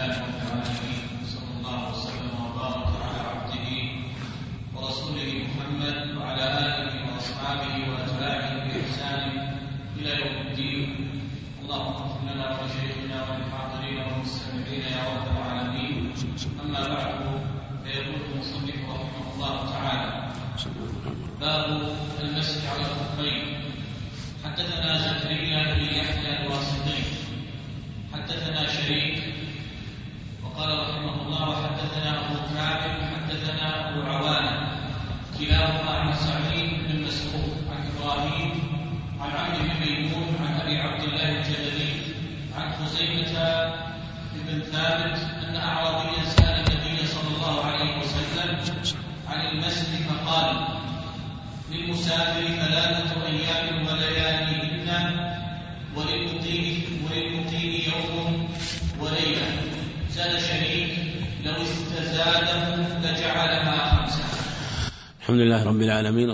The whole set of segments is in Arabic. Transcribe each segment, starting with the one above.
لله رب العالمين صلى الله وسلم وبارك على عبده ورسوله محمد وعلى آله وأصحابه وأتباعه بإحسان إلى يوم الدين. اللهم اغفر لنا ولشيخنا وللحاضرين والمستمعين يا رب العالمين. أما بعد فيقول المصنف رحمه الله تعالى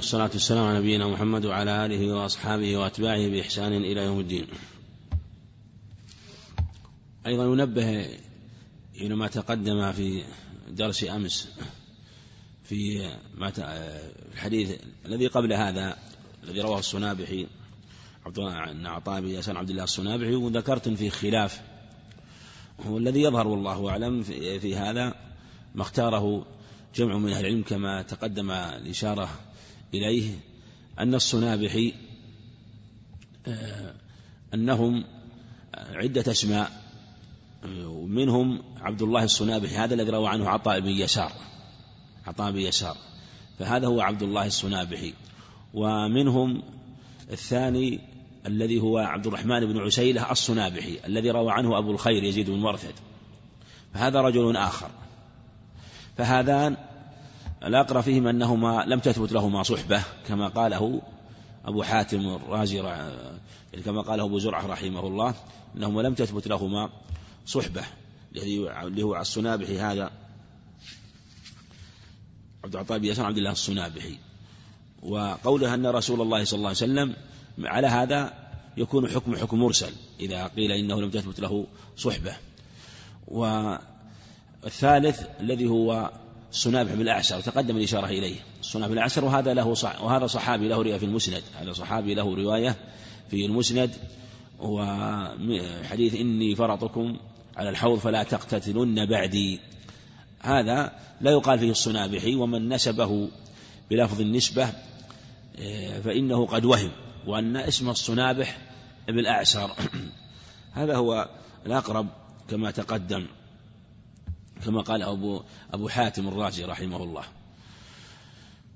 والصلاة والسلام على نبينا محمد وعلى آله وأصحابه وأتباعه بإحسان إلى يوم الدين. أيضا ننبه إلى ما تقدم في درس أمس في ما الحديث الذي قبل هذا الذي رواه الصنابحي عبد الله بن يسار عبد الله الصنابحي وذكرت فيه خلاف. هو الذي يظهر والله أعلم في, في هذا ما اختاره جمع من أهل العلم كما تقدم الإشارة إليه أن الصنابحي أنهم عدة أسماء ومنهم عبد الله الصنابحي هذا الذي روى عنه عطاء بن يسار عطاء بن يسار فهذا هو عبد الله الصنابحي ومنهم الثاني الذي هو عبد الرحمن بن عسيلة الصنابحي الذي روى عنه أبو الخير يزيد بن مرثد فهذا رجل آخر. فهذان الأقرى فيهما أنهما لم تثبت لهما صحبة كما قاله أبو حاتم الرازي كما قاله أبو زرعة رحمه الله أنهما لم تثبت لهما صحبة اللي هو الصنابحي هذا. عبد العطاء بن عبد الله الصنابحي وقوله أن رسول الله صلى الله عليه وسلم على هذا يكون حكم حكم مرسل إذا قيل إنه لم تثبت له صحبة. والثالث الذي هو الصنابح بن الأعسر وتقدم الإشارة إليه. الصنابح بن الأعسر وهذا له صح وهذا صحابي له رواية في المسند. هذا صحابي له رواية في المسند وحديث إني فرطكم على الحوض فلا تقتتلن بعدي. هذا لا يقال فيه الصنابحي ومن نسبه بلفظ النسبة فإنه قد وهم وأن اسم الصنابح بالأعسر هذا هو الأقرب كما تقدم. كما قال أبو, أبو حاتم الرازي رحمه الله.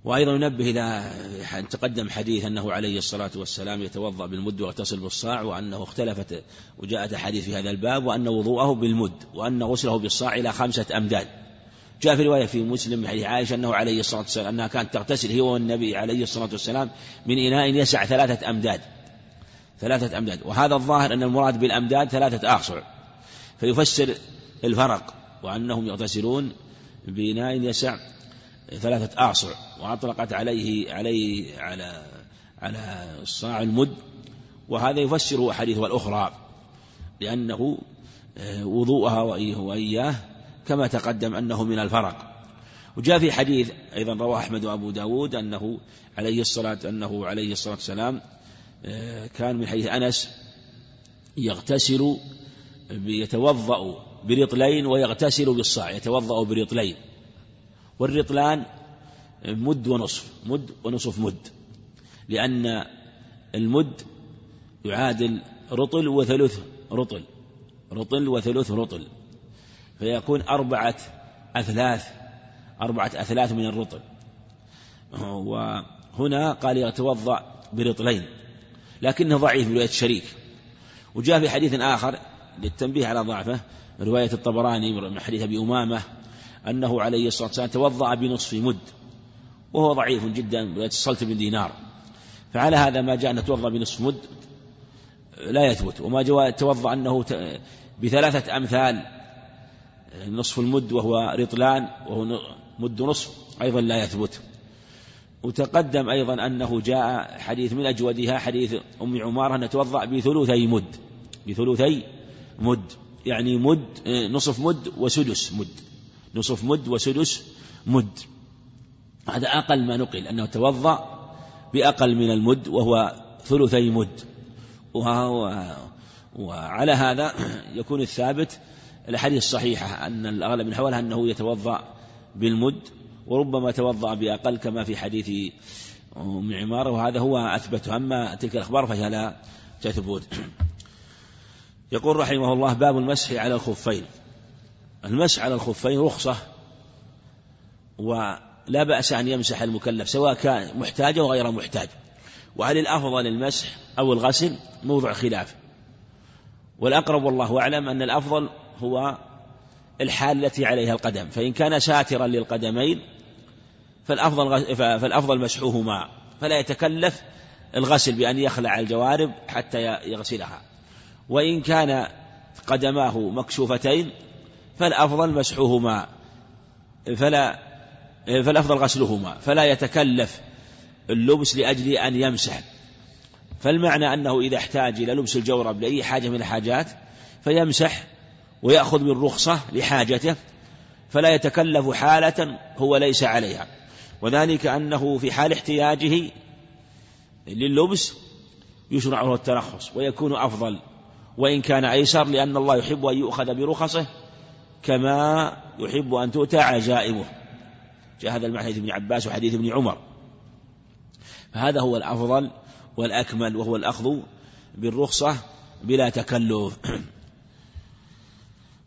وأيضا ينبه إلى تقدم حديث أنه عليه الصلاة والسلام يتوضأ بالمد ويغتسل بالصاع وأنه اختلفت وجاءت حديث في هذا الباب وأن وضوءه بالمد وأن غسله بالصاع إلى خمسة أمداد. جاء في رواية في مسلم حديث عائشة أنه عليه الصلاة والسلام أنها كانت تغتسل هي والنبي عليه الصلاة والسلام من إناء يسع ثلاثة أمداد. ثلاثة أمداد. وهذا الظاهر أن المراد بالأمداد ثلاثة أعصر فيفسر الفرق. وأنهم يغتسلون بإناء يسع ثلاثة أعصر وأطلقت عليه عليه على على الصاع المد. وهذا يفسر أحاديث الأخرى لأنه وضوءها وإياه كما تقدم أنه من الفرق. وجاء في حديث أيضا رواه أحمد وأبو داود أنه عليه الصلاة أنه عليه الصلاة والسلام كان من حديث أنس يغتسل يتوضأ برطلين ويغتسل بالصاع يتوضأ برطلين. والرطلان مد ونصف مد ونصف مد لأن المد يعادل رطل وثلث رطل رطل وثلث رطل فيكون أربعة أثلاث أربعة أثلاث من الرطل. وهنا قال يتوضأ برطلين لكنه ضعيف رواية شريك وجاء في حديث آخر للتنبيه على ضعفه رواية الطبراني من حديث أبي أمامة أنه عليه الصلاة والسلام توضأ بنصف مد وهو ضعيف جدا رواية الصلت بن دينار فعلى هذا ما جاء أن توضأ بنصف مد لا يثبت. وما جاء توضأ أنه بثلاثة أمثال نصف المد وهو رطلان وهو مد نصف أيضا لا يثبت. وتقدم أيضا أنه جاء حديث من أجودها حديث أم عمارة أن توضأ بثلثي مد بثلثي مد. يعني مد نصف مد وسدس مد. نصف مد وسدس مد. هذا أقل ما نقل أنه توضأ بأقل من المد وهو ثلثي مد. وهو وعلى هذا يكون الثابت الأحاديث الصحيحة أن الأغلب من حولها أنه يتوضأ بالمد وربما توضأ بأقل كما في حديث أم عمارة وهذا هو أثبت أما تلك الأخبار فهي لا تثبت. يقول رحمه الله باب المسح على الخفين. المسح على الخفين رخصة ولا بأس أن يمسح المكلف سواء كان محتاجا أو غير محتاج. وهل الأفضل المسح أو الغسل؟ موضع خلاف. والأقرب والله أعلم أن الأفضل هو الحال التي عليها القدم. فإن كان ساترا للقدمين فالأفضل فالأفضل مسحوهما فلا يتكلف الغسل بأن يخلع الجوارب حتى يغسلها. وإن كان قدماه مكشوفتين فالأفضل مسحوهما فلا فالأفضل غسلهما فلا يتكلف اللبس لأجل أن يمسح. فالمعنى أنه إذا احتاج إلى لبس الجورب لأي حاجة من الحاجات فيمسح ويأخذ من رخصة لحاجته فلا يتكلف حالة هو ليس عليها. وذلك أنه في حال احتياجه لللبس يشرع له الترخص ويكون أفضل وإن كان أيسر لأن الله يحب أن يؤخذ برخصه كما يحب أن تؤتى عزائمه جاء هذا المعنى ابن عباس وحديث ابن عمر. فهذا هو الأفضل والأكمل وهو الأخذ بالرخصة بلا تكلف.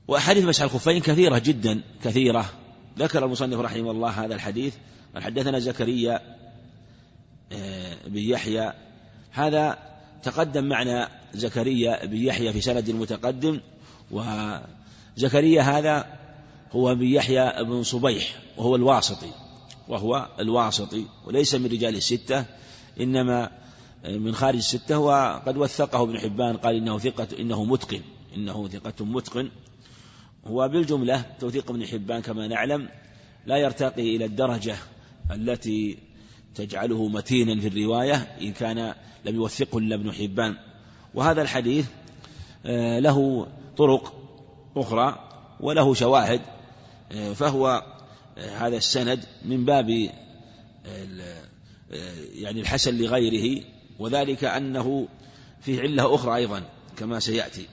وأحاديث مسح الخفين كثيرة جدا كثيرة. ذكر المصنف رحمه الله هذا الحديث. قال حدثنا زكريا آه، بن يحيى. هذا تقدم معنا زكريا بن يحيى في سند متقدم وزكريا هذا هو بن يحيى بن صبيح وهو الواسطي وهو الواسطي وليس من رجال الستة إنما من خارج الستة وقد وثقه ابن حبان قال إنه ثقة إنه متقن إنه ثقة متقن. وبالجملة توثيق ابن حبان كما نعلم لا يرتقي إلى الدرجة التي تجعله متينا في الرواية إن كان لم يوثقه إلا ابن حبان. وهذا الحديث آه، له طرق أخرى وله شواهد آه، فهو آه، هذا السند من باب يعني الحسن لغيره وذلك أنه فيه علة أخرى أيضا كما سيأتي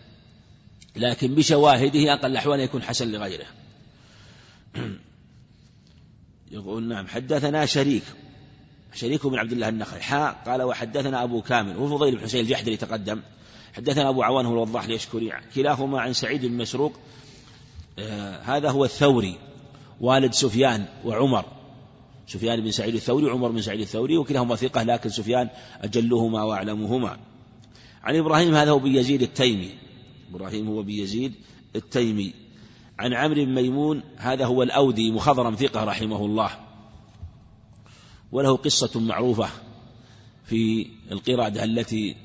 لكن بشواهده أقل الأحوال يكون حسن لغيره. يقول نعم حدثنا شريك شريك بن عبد الله النخعي. حاء قال وحدثنا أبو كامل وفضيل بن حسين الجحدري تقدم. حدثنا أبو عوان هو الوضاح اليشكري كلاهما عن سعيد بن مسروق. آه هذا هو الثوري والد سفيان وعمر. سفيان بن سعيد الثوري وعمر بن سعيد الثوري وكلاهما ثقة لكن سفيان أجلهما وأعلمهما. عن إبراهيم هذا هو بن يزيد التيمي. إبراهيم هو بن يزيد التيمي. عن عمرو بن ميمون هذا هو الأودي مخضرم ثقة رحمه الله. وله قصة معروفة في القردة التي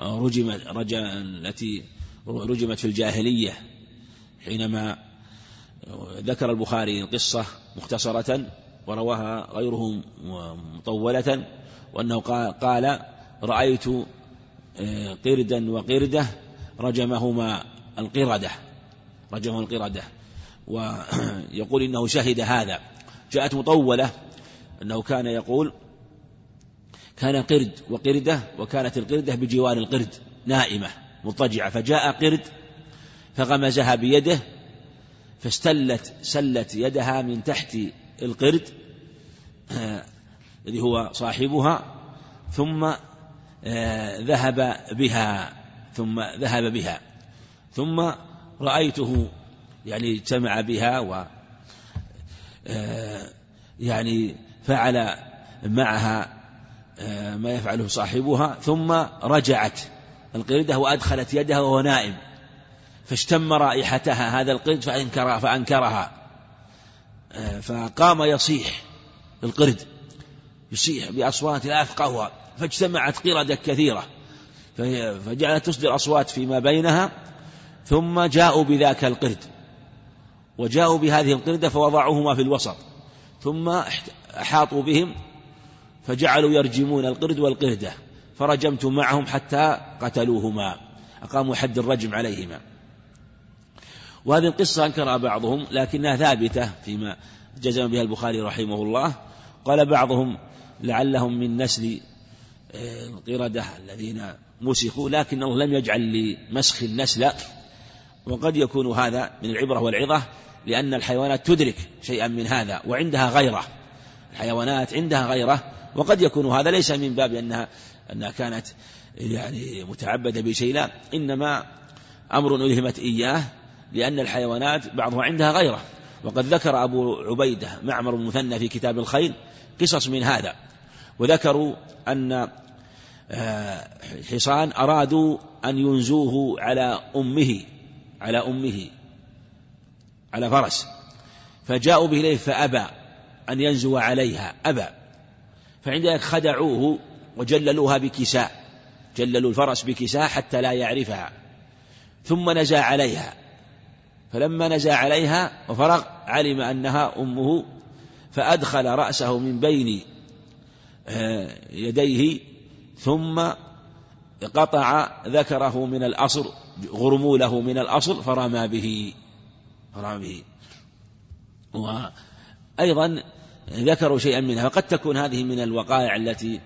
رجمت رجا التي رجمت في الجاهلية حينما ذكر البخاري القصة مختصرة ورواها غيره مطولة وأنه قال رأيت آه، قردا وقردة رجمهما القردة رجمه القردة. ويقول إنه شهد هذا. جاءت مطولة أنه كان يقول كان قرد وقردة وكانت القردة بجوار القرد نائمة مضطجعة فجاء قرد فغمزها بيده فاستلت سلت يدها من تحت القرد الذي هو صاحبها ثم آه، ذهب بها ثم ذهب بها ثم رأيته يعني اجتمع بها و آه، يعني فعل معها آه، ما يفعله صاحبها ثم رجعت. القردة وأدخلت يدها وهو نائم. فاشتم رائحتها هذا القرد فأنكر فأنكرها. آه، فقام يصيح القرد. يصيح بأصوات لا يفقهها فاجتمعت قردة كثيرة. فجعلت تصدر أصوات فيما بينها. ثم جاءوا بذاك القرد. وجاءوا بهذه القردة فوضعوهما في الوسط. ثم أحاطوا بهم فجعلوا يرجمون القرد والقردة فرجمت معهم حتى قتلوهما أقاموا حد الرجم عليهما. وهذه القصة أنكرها بعضهم لكنها ثابتة فيما جزم بها البخاري رحمه الله. قال بعضهم لعلهم من نسل آه، القردة الذين مسخوا لكن الله لم يجعل لمسخ النسل. وقد يكون هذا من العبرة والعظة لأن الحيوانات تدرك شيئا من هذا وعندها غيرة. الحيوانات عندها غيره وقد يكون هذا ليس من باب أنها أنها كانت يعني متعبدة بشيء لا إنما أمر ألهمت إياه لأن الحيوانات بعضها عندها غيره. وقد ذكر أبو عبيدة معمر المثنى في كتاب الخيل قصص من هذا وذكروا أن آه، حصان أرادوا أن ينزوه على أمه على أمه على فرس فجاءوا به إليه فأبى. أن ينزو عليها أبى. فعندما خدعوه وجللوها بكساء جللوا الفرس بكساء حتى لا يعرفها. ثم نزى عليها. فلما نزى عليها وفرغ علم أنها أمه فأدخل رأسه من بين آه، يديه ثم قطع ذكره من الأصل غرموله من الأصل فرمى به فرمى به. وأيضا ذكروا شيئا منها وقد تكون هذه من الوقائع التي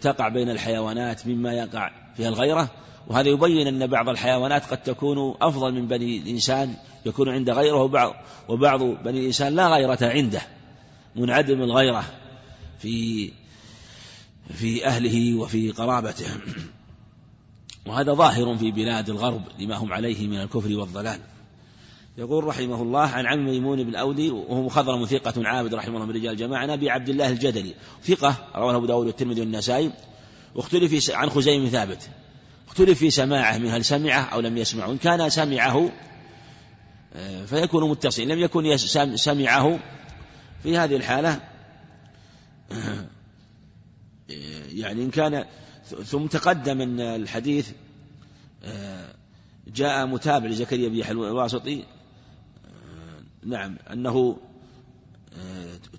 تقع بين الحيوانات مما يقع فيها الغيرة وهذا يبين أن بعض الحيوانات قد تكون أفضل من بني الإنسان يكون عند غيره وبعض, وبعض بني الإنسان لا غيرة عنده منعدم الغيرة في في أهله وفي قرابته. وهذا ظاهر في بلاد الغرب لما هم عليه من الكفر والضلال. يقول رحمه الله عن عم ميمون بن أودي وهو مخضرم ثقة عابد رحمه الله من رجال جماعة عن أبي عبد الله الجدلي. ثقة رواه أبو داود والترمذي والنسائي. واختلف عن خزيم ثابت. اختلف في سماعه من هل سمعه أو لم يسمعه. إن كان سمعه آه، فيكون متصل لم يكن سمعه في هذه الحالة آه، يعني إن كان ثم تقدم أن الحديث آه، جاء متابع لزكريا بن يحيى الواسطي نعم أنه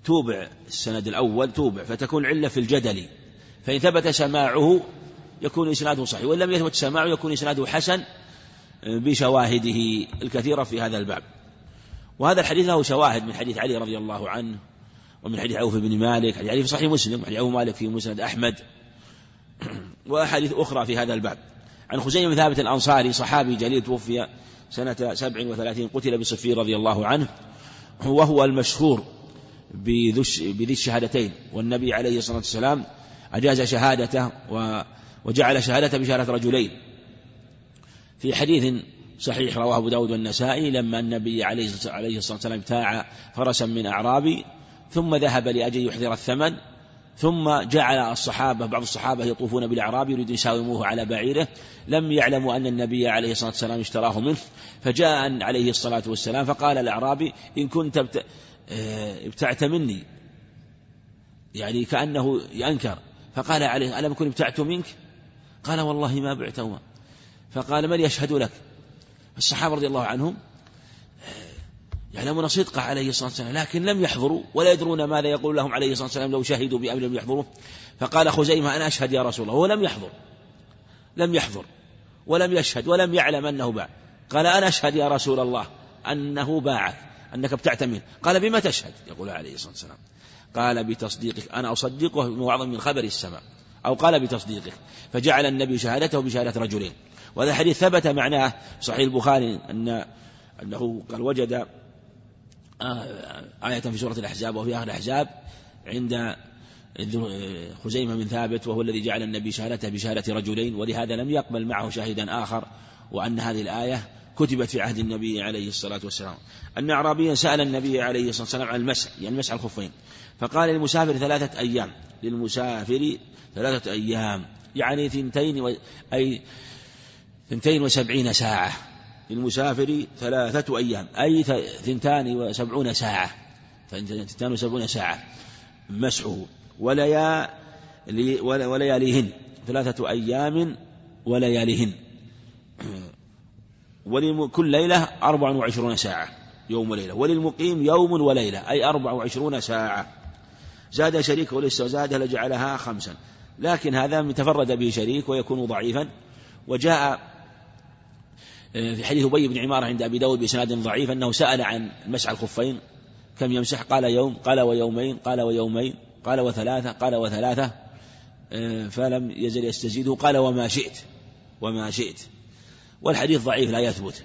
توبع السند الأول توبع فتكون علة في الجدل. فإن ثبت سماعه يكون إسناده صحيح وإن لم يثبت سماعه يكون إسناده حسن بشواهده الكثيرة في هذا الباب. وهذا الحديث له شواهد من حديث علي رضي الله عنه ومن حديث عوف بن مالك حديث علي في صحيح مسلم حديث عوف مالك في مسند أحمد وأحاديث أخرى في هذا الباب. عن خزيمة بن ثابت الأنصاري صحابي جليل توفي سنة سبع وثلاثين قتل بصفير رضي الله عنه وهو المشهور بذي الشهادتين. والنبي عليه الصلاة والسلام أجاز شهادته وجعل شهادته بشهادة رجلين. في حديث صحيح رواه أبو داود والنسائي لما النبي عليه الصلاة والسلام ابتاع فرسا من أعرابي ثم ذهب لأجل يحضر الثمن ثم جعل الصحابة بعض الصحابة يطوفون بالأعراب يريدون يساوموه على بعيره. لم يعلموا أن النبي عليه الصلاة والسلام اشتراه منه. فجاء عليه الصلاة والسلام فقال الأعرابي إن كنت آه، ابتعت مني. يعني كأنه ينكر. فقال عليه ألم كن ابتعت منك؟ قال والله ما بعتهما فقال من يشهد لك؟ الصحابة رضي الله عنهم يعلمون صدقه عليه الصلاة والسلام لكن لم يحضروا ولا يدرون ماذا يقول لهم عليه الصلاة والسلام لو شهدوا بأمر لم يحضروا فقال خزيمة أنا أشهد يا رسول الله. هو لم يحضر لم يحضر ولم يشهد ولم يعلم أنه باع. قال أنا أشهد يا رسول الله أنه باعك أنك ابتعت منه. قال بما تشهد؟ يقول عليه الصلاة والسلام. قال بتصديقك أنا أصدقه بمعظم من خبر السماء. أو قال بتصديقه فجعل النبي شهادته بشهادة رجلين. وهذا الحديث ثبت معناه صحيح البخاري أن أنه قال وجد آية في سورة الأحزاب وفي آخر الأحزاب عند خزيمة بن ثابت وهو الذي جعل النبي شهادته بشهادة رجلين ولهذا لم يقبل معه شاهدا آخر وأن هذه الآية كتبت في عهد النبي عليه الصلاة والسلام. أن أعرابيا سأل النبي عليه الصلاة والسلام عن المسح يعني مسح الخفين فقال للمسافر ثلاثة أيام للمسافر ثلاثة أيام يعني ثنتين و... أي ثنتين وسبعين ساعة. للمسافر ثلاثة أيام أي ثنتان وسبعون ساعة ثنتان وسبعون ساعة مسحه وليا ولياليهن ثلاثة أيام ولياليهن. ولكل ليلة أربع وعشرون ساعة يوم وليلة وللمقيم يوم وليلة أي أربع وعشرون ساعة. زاد شريك ولسه زادها لجعلها خمسا؟ لكن هذا من تفرد به شريك ويكون ضعيفا. وجاء في حديث أبي بن عمارة عند أبي داود بإسناد ضعيف أنه سأل عن المسح الخفين كم يمسح؟ قال يوم قال ويومين قال ويومين قال وثلاثة قال وثلاثة فلم يزل يستزيده قال وما شئت وما شئت. والحديث ضعيف لا يثبت.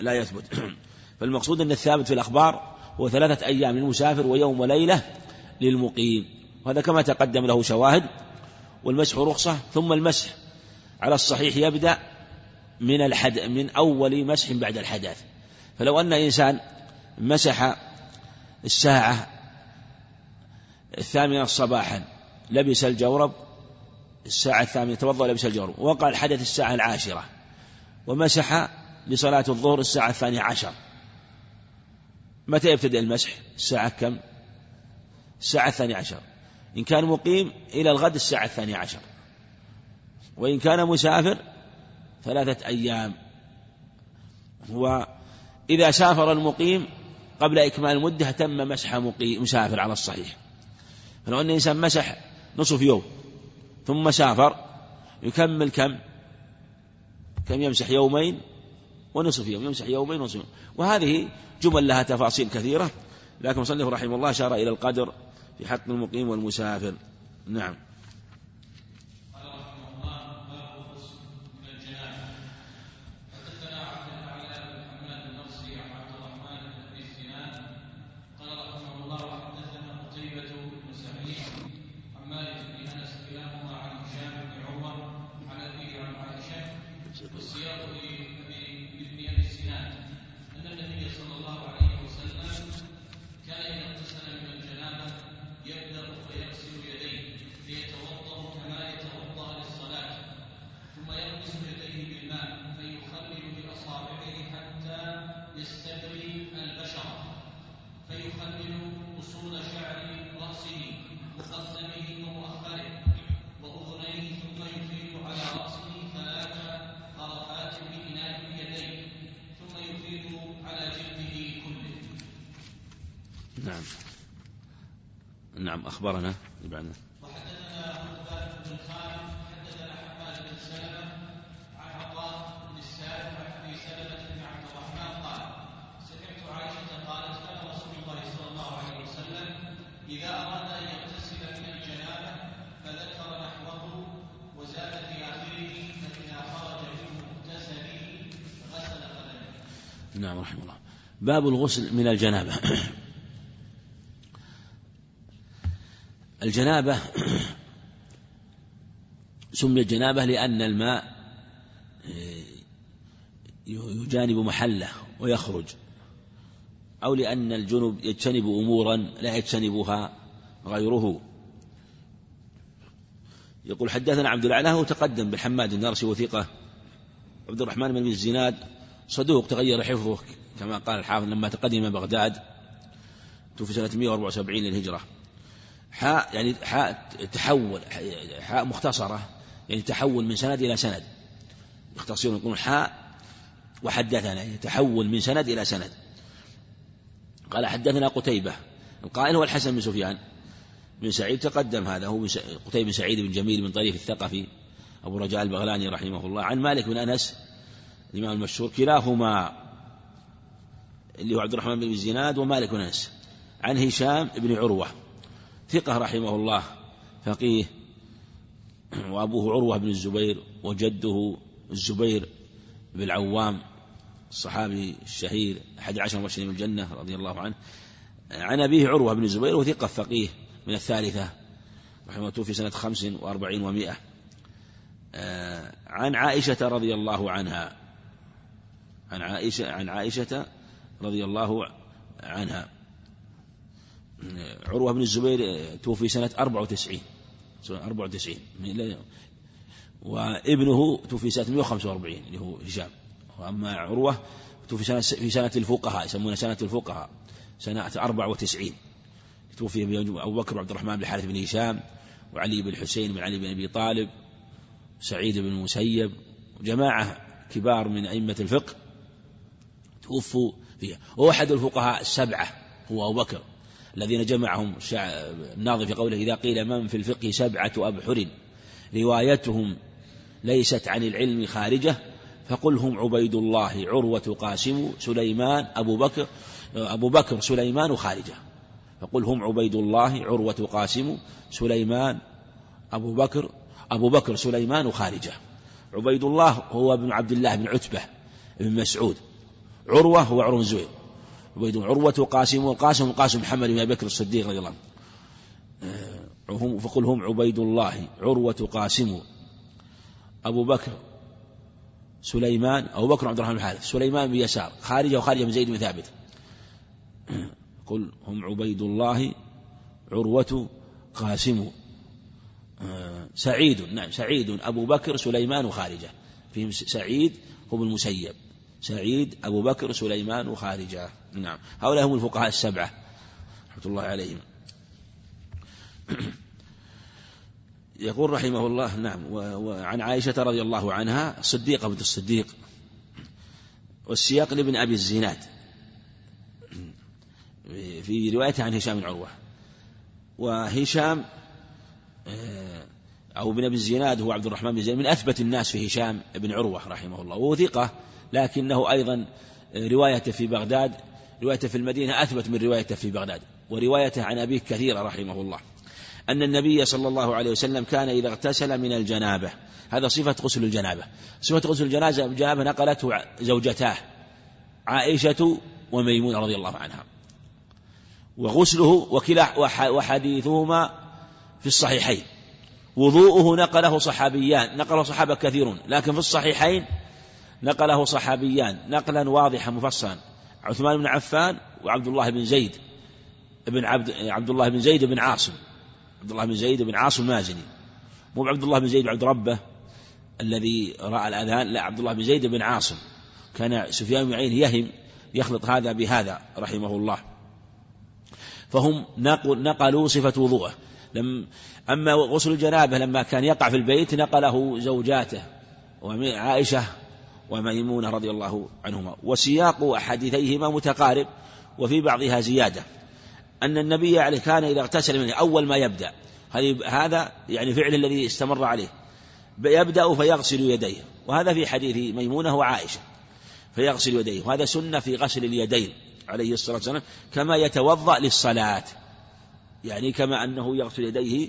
لا يثبت. فالمقصود أن الثابت في الأخبار هو ثلاثة أيام للمسافر ويوم وليلة للمقيم. وهذا كما تقدم له شواهد. والمسح رخصة ثم المسح على الصحيح يبدأ من الحد من أول مسح بعد الحدث فلو أن إنسان مسح الساعة الثامنة صباحا لبس الجورب الساعة الثامنة توضأ لبس الجورب وقع الحدث الساعة العاشرة ومسح لصلاة الظهر الساعة الثانية عشر. متى يبتدئ المسح؟ الساعة كم؟ الساعة الثانية عشر. إن كان مقيم إلى الغد الساعة الثانية عشر. وإن كان مسافر ثلاثة أيام. وإذا سافر المقيم قبل إكمال المدة تم مسح مقيم مسافر على الصحيح. فلو أن الإنسان مسح نصف يوم ثم سافر يكمل كم؟ كم يمسح يومين ونصف يوم يمسح يومين ونصف يوم. وهذه جمل لها تفاصيل كثيرة لكن مصنف رحمه الله أشار إلى القدر في حق المقيم والمسافر. نعم. الله عليه وسلم إذا أراد أن يغتسل من الجنابة فذكر نحوه وزاد في آخره فإذا خرج من مغتسله غسل قدمه. نعم رحمه الله. باب الغسل من الجنابة الجنابة سمي جنابة لأن الماء آه، يجانب محله ويخرج أو لأن الجنب يجتنب أمورا لا يجتنبها غيره. يقول حدثنا عبد الأعلى وتقدم بالحماد النرسي وثيقة عبد الرحمن بن الزناد صدوق تغير حفظه كما قال الحافظ لما تقدم بغداد توفي سنة 174 للهجرة. حاء يعني حاء تحول حاء مختصرة يعني تحول من سند إلى سند. يختصرون يقولون حاء وحدثنا يعني تحول من سند إلى سند. قال حدثنا قتيبة. القائل هو الحسن بن سفيان بن سعيد تقدم هذا هو قتيبة بن سعيد بن جميل بن طريف الثقفي أبو رجاء البغلاني رحمه الله. عن مالك بن أنس الإمام المشهور كلاهما اللي هو عبد الرحمن بن زناد ومالك بن أنس. عن هشام بن عروة. ثقة رحمه الله فقيه وأبوه عروة بن الزبير وجده الزبير بن العوام الصحابي الشهير أحد عشر مبشرين بالجنة رضي الله عنه. عن أبيه عروة بن الزبير وثقة فقيه من الثالثة رحمه توفي سنة خمس وأربعين ومائة. عن عائشة رضي الله عنها. عن عائشة عن عائشة رضي الله عنها. عروة بن الزبير توفي سنة 94 سنة 94 وابنه توفي سنة 145 اللي هو هشام. وأما عروة توفي سنة في سنة الفقهاء يسمونها سنة الفقهاء سنة 94 توفي أبو بكر وعبد الرحمن بن الحارث بن هشام وعلي بن الحسين بن علي بن أبي طالب سعيد بن المسيب وجماعة كبار من أئمة الفقه توفوا فيها. وأحد الفقهاء السبعة هو أبو بكر. الذين جمعهم الناظر في قوله إذا قيل من في الفقه سبعة أبحر روايتهم ليست عن العلم خارجة فقل هم عبيد الله عروة قاسم سليمان أبو بكر أبو بكر سليمان وخارجة فقل هم عبيد الله عروة قاسم سليمان أبو بكر أبو بكر سليمان وخارجة عبيد الله هو ابن عبد الله بن عتبة بن مسعود. عروة هو عروة بن زبير عبيد عروة قاسم وقاسم وقاسم محمد بن أبي بكر الصديق رضي الله عنه. فقل هم عبيد الله عروة قاسم أبو بكر سليمان أبو بكر عبد الرحمن الحارث سليمان بن يسار خارجة وخارجة من زيد بن ثابت. قل هم عبيد الله عروة قاسم سعيد نعم سعيد أبو بكر سليمان وخارجة. فيهم سعيد هو المسيب. سعيد أبو بكر سليمان وخارجة. نعم. هؤلاء هم الفقهاء السبعة رحمة الله عليهم. يقول رحمه الله نعم وعن عائشة رضي الله عنها الصديقة بنت الصديق والسياق لابن أبي الزناد. في روايته عن هشام بن عروة. وهشام آه، أو ابن أبي الزناد هو عبد الرحمن بن زيد من أثبت الناس في هشام بن عروة رحمه الله وهو ثقة. لكنه أيضا روايته في بغداد روايته في المدينة أثبت من روايته في بغداد وروايته عن أبيه كثيرة رحمه الله. أن النبي صلى الله عليه وسلم كان إذا اغتسل من الجنابة. هذا صفة غسل الجنابة. صفة غسل الجنابة نقلته زوجتاه عائشة وميمونة رضي الله عنها. وغسله وكلا وحديثهما في الصحيحين. وضوءه نقله صحابيان نقله صحابة كثيرون لكن في الصحيحين نقله صحابيان نقلا واضحا مفصلا. عثمان بن عفان وعبد الله بن زيد بن عبد عبد الله بن زيد بن عاصم. عبد الله بن زيد بن عاصم المازني مو عبد الله بن زيد عبد ربه الذي رأى الآذان لا عبد الله بن زيد بن عاصم. كان سفيان بن عين يهم يخلط هذا بهذا رحمه الله. فهم نقلوا صفة وضوءه. لم أما غسل الجنابة لما كان يقع في البيت نقله زوجاته وعائشة وميمونة رضي الله عنهما. وسياق أحاديثيهما متقارب وفي بعضها زيادة. أن النبي عليه كان إذا اغتسل منه أول ما يبدأ. هذا يعني فعل الذي استمر عليه. يبدأ فيغسل يديه. وهذا في حديث ميمونة وعائشة. فيغسل يديه. وهذا سنة في غسل اليدين عليه الصلاة والسلام كما يتوضأ للصلاة. يعني كما أنه يغسل يديه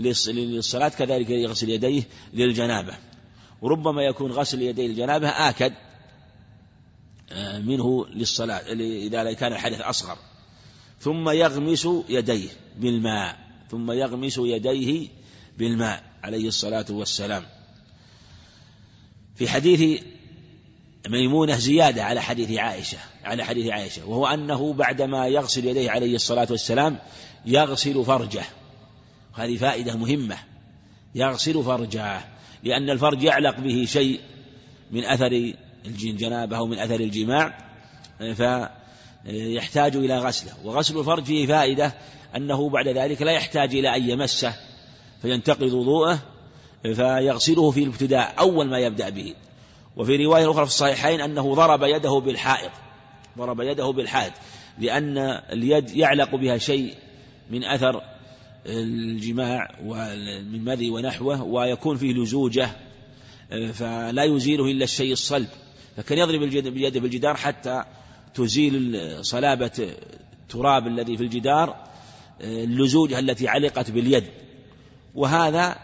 للصلاة كذلك يغسل يديه للجنابة. وربما يكون غسل يدي الجنابة آكد آه، منه للصلاة إذا كان الحدث أصغر. ثم يغمس يديه بالماء ثم يغمس يديه بالماء عليه الصلاة والسلام. في حديث ميمونة زيادة على حديث عائشة على حديث عائشة وهو أنه بعدما يغسل يديه عليه الصلاة والسلام يغسل فرجه. هذه فائدة مهمة يغسل فرجه. لأن الفرج يعلق به شيء من أثر الجنابة أو من أثر الجماع فيحتاج إلى غسله. وغسل الفرج فيه فائدة أنه بعد ذلك لا يحتاج إلى أن يمسه فينتقض وضوءه فيغسله في الابتداء أول ما يبدأ به. وفي رواية أخرى في الصحيحين أنه ضرب يده بالحائط. ضرب يده بالحائط لأن اليد يعلق بها شيء من أثر الجماع من مذي ونحوه ويكون فيه لزوجة فلا يزيله إلا الشيء الصلب. فكان يضرب بيده بالجدار حتى تزيل صلابة التراب الذي في الجدار اللزوجة التي علقت باليد. وهذا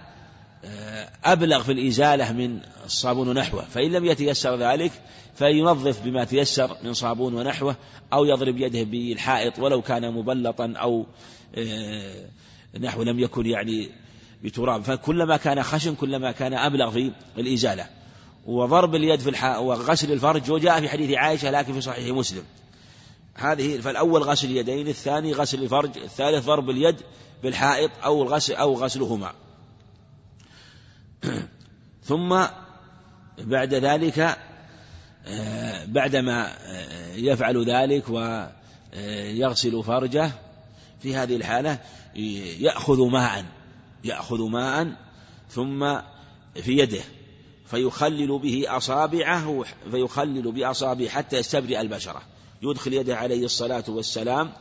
أبلغ في الإزالة من الصابون ونحوه. فإن لم يتيسر ذلك فينظف بما تيسر من صابون ونحوه أو يضرب يده بالحائط ولو كان مبلطا أو آه، نحو لم يكن يعني بتراب. فكلما كان خشن كلما كان أبلغ في الإزالة. وضرب اليد في الحاء وغسل الفرج وجاء في حديث عائشة لكن في صحيح مسلم. هذه فالأول غسل اليدين الثاني غسل الفرج الثالث ضرب اليد بالحائط أو الغسل أو غسلهما. ثم بعد ذلك آه، بعدما آه، يفعل ذلك ويغسل فرجه في هذه الحالة يأخذ ماء يأخذ ماء ثم في يده فيخلل به أصابعه فيخلل بأصابعه حتى يستبرئ البشرة. يدخل يده عليه الصلاة والسلام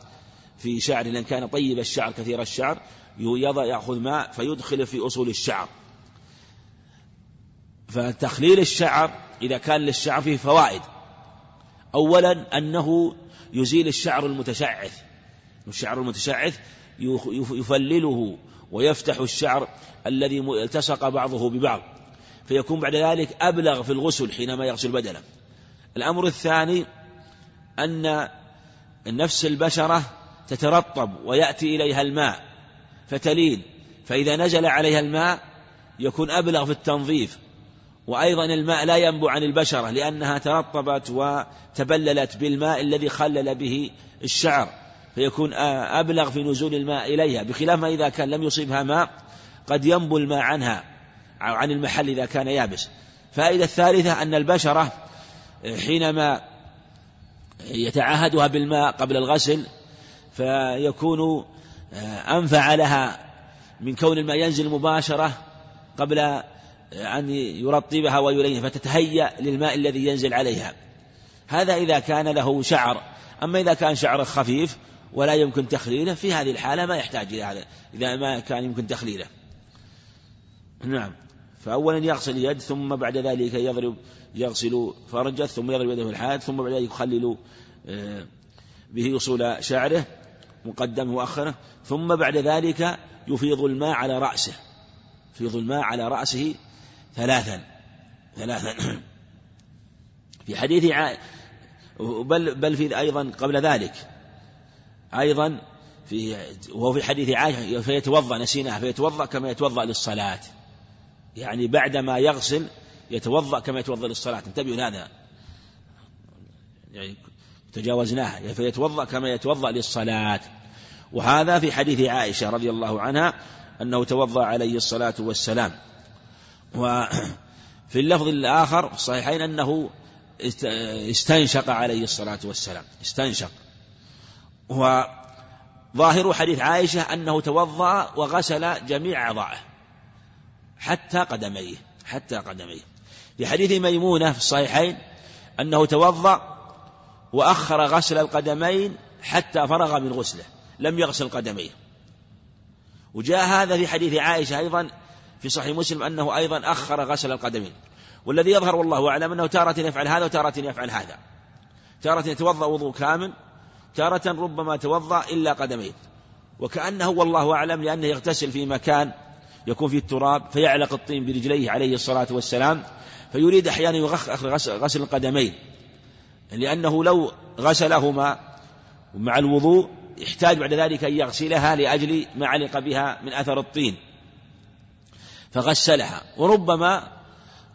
في شعر لأن كان طيب الشعر كثير الشعر يضع يأخذ ماء فيدخل في أصول الشعر. فتخليل الشعر إذا كان للشعر فيه فوائد. أولا أنه يزيل الشعر المتشعث. الشعر المتشعث يفلله ويفتح الشعر الذي التصق بعضه ببعض. فيكون بعد ذلك أبلغ في الغسل حينما يغسل بدنه. الأمر الثاني أن نفس البشرة تترطب ويأتي إليها الماء فتلين. فإذا نزل عليها الماء يكون أبلغ في التنظيف. وأيضا الماء لا ينبع عن البشرة لأنها ترطبت وتبللت بالماء الذي خلل به الشعر. فيكون أبلغ في نزول الماء إليها بخلاف ما إذا كان لم يصيبها ماء قد ينبو الماء عنها عن المحل إذا كان يابس. فائدة الثالثة أن البشرة حينما يتعاهدها بالماء قبل الغسل فيكون أنفع لها من كون الماء ينزل مباشرة قبل أن يرطبها ويلينها فتتهيأ للماء الذي ينزل عليها. هذا إذا كان له شعر. أما إذا كان شعره خفيف ولا يمكن تخليله في هذه الحالة ما يحتاج إلى هذا إذا ما كان يمكن تخليله. نعم. فأولا يغسل اليد ثم بعد ذلك يضرب يغسل فرجه ثم يضرب يده في الحاد ثم بعد ذلك يخلل آه، به أصول شعره مقدمه وأخره ثم بعد ذلك يفيض الماء على رأسه. يفيض الماء على رأسه ثلاثا ثلاثا. في حديث. بل بل في أيضا قبل ذلك. أيضا في وهو في حديث عائشة فيتوضأ نسيناها فيتوضأ كما يتوضأ للصلاة. يعني بعدما يغسل يتوضأ كما يتوضأ للصلاة. انتبهوا هذا يعني تجاوزناها. فيتوضأ كما يتوضأ للصلاة. وهذا في حديث عائشة رضي الله عنها أنه توضأ عليه الصلاة والسلام. وفي اللفظ الآخر في الصحيحين أنه استنشق عليه الصلاة والسلام. استنشق. وظاهر حديث عائشة أنه توضأ وغسل جميع أعضائه حتى قدميه حتى قدميه. في حديث ميمونة في الصحيحين أنه توضأ وأخر غسل القدمين حتى فرغ من غسله لم يغسل قدميه. وجاء هذا في حديث عائشة أيضا في صحيح مسلم أنه أيضا أخر غسل القدمين. والذي يظهر والله أعلم أنه تارة يفعل هذا وتارة يفعل هذا. تارة يتوضأ وضوء كامل تارة ربما توضأ إلا قدميه وكأنه والله أعلم لأنه يغتسل في مكان يكون فيه التراب فيعلق الطين برجليه عليه الصلاة والسلام فيريد أحيانا غسل القدمين لأنه لو غسلهما مع الوضوء يحتاج بعد ذلك أن يغسلها لأجل ما علق بها من أثر الطين. فغسلها. وربما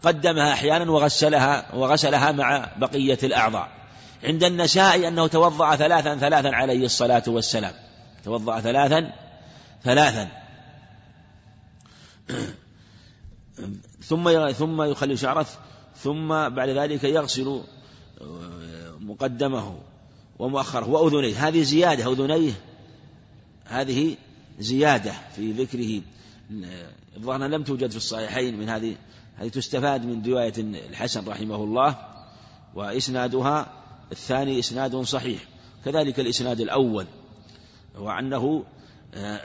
قدمها أحيانا وغسلها وغسلها مع بقية الأعضاء. عند النساء أنه توضأ ثلاثا ثلاثا عليه الصلاة والسلام. توضأ ثلاثا ثلاثا. ثم ثم يخلي شعره ثم بعد ذلك يغسل مقدمه ومؤخره وأذنيه. هذه زيادة أذنيه. هذه زيادة في ذكره. الظاهر لم توجد في الصحيحين من هذه هذه تستفاد من رواية الحسن رحمه الله وإسنادها. الثاني إسناد صحيح. كذلك الإسناد الأول وأنه آه،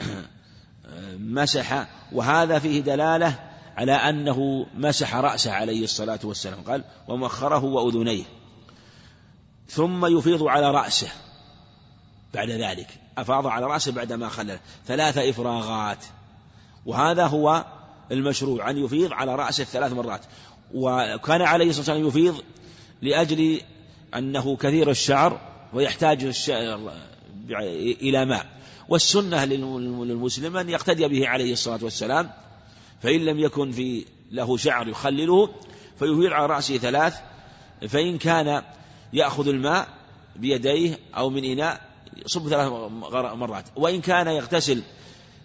مسح وهذا فيه دلالة على أنه مسح رأسه عليه الصلاة والسلام. قال ومخره وأذنيه. ثم يفيض على رأسه بعد ذلك. أفاض على رأسه بعدما خلل ثلاث إفراغات. وهذا هو المشروع أن يفيض على رأسه ثلاث مرات. وكان عليه الصلاة والسلام يفيض لأجل أنه كثير الشعر ويحتاج الشعر إلى ماء والسنة للمسلم أن يقتدي به عليه الصلاة والسلام فإن لم يكن في له شعر يخلله فيفيض على رأسه ثلاث فإن كان يأخذ الماء بيديه أو من إناء يصب ثلاث مرات. وإن كان يغتسل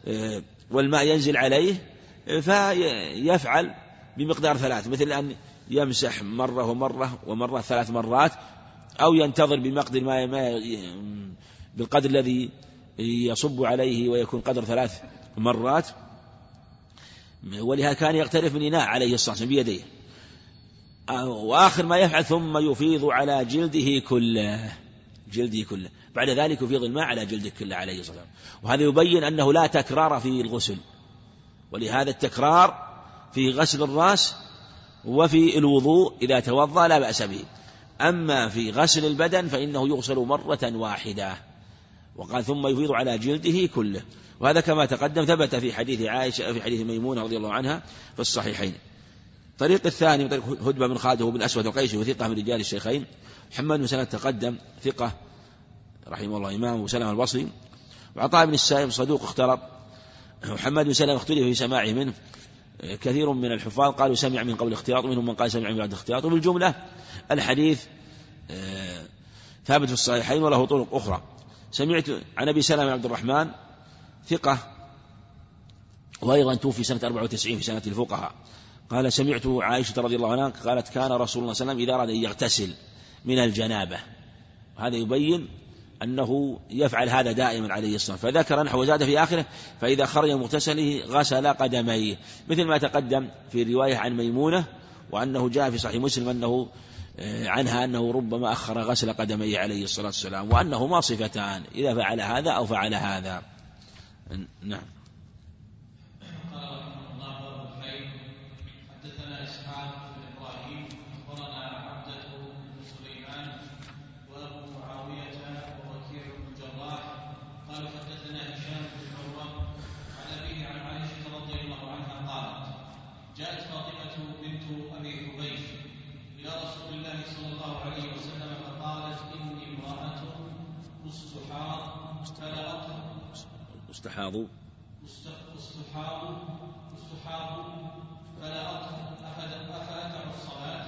آه، والماء ينزل عليه فيفعل بمقدار ثلاث مثل أن يمسح مرة ومرة ومرة ثلاث مرات أو ينتظر بمقدر ما, ما بالقدر الذي يصب عليه ويكون قدر ثلاث مرات. ولهذا كان يغترف من إناء عليه الصلاة والسلام بيديه. وآخر ما يفعل ثم يفيض على جلده كله. جلده كله. بعد ذلك يفيض الماء على جلده كله عليه الصلاة والسلام. وهذا يبين أنه لا تكرار في الغسل. ولهذا التكرار في غسل الرأس وفي الوضوء إذا توضأ لا بأس به. أما في غسل البدن فإنه يغسل مرة واحدة. وقال ثم يفيض على جلده كله. وهذا كما تقدم ثبت في حديث عائشة في حديث ميمونة رضي الله عنها في الصحيحين. الطريق الثاني من طريق هدبة بن خالد بن أسود القيسي وثقة من رجال الشيخين. محمد بن سلمة تقدم ثقة رحمه الله إمام وسلم البصري. وعطاء بن السائب صدوق اختلط محمد بن سلمة اختلف في سماعه منه. كثير من الحفاظ قالوا سمع من قبل اختلاط ومنهم من قال سمع من بعد اختلاط وبالجملة الحديث آه، ثابت في الصحيحين وله طرق أخرى. سمعت عن أبي سلمة عبد الرحمن ثقة وأيضا توفي سنة 94 في سنة الفقهاء. قال سمعت عائشة رضي الله عنها قالت كان رسول الله صلى الله عليه وسلم إذا أراد أن يغتسل من الجنابة. هذا يبين أنه يفعل هذا دائما عليه الصلاة فذكر نحو زاد في آخره فإذا خرج مغتسله غسل قدميه. مثل ما تقدم في رواية عن ميمونة وأنه جاء في صحيح مسلم أنه عنها أنه ربما أخر غسل قدميه عليه الصلاة والسلام وأنهما صفتان إذا فعل هذا أو فعل هذا. نعم. استحاضوا استحاضوا استحاضوا فلا الصلاة.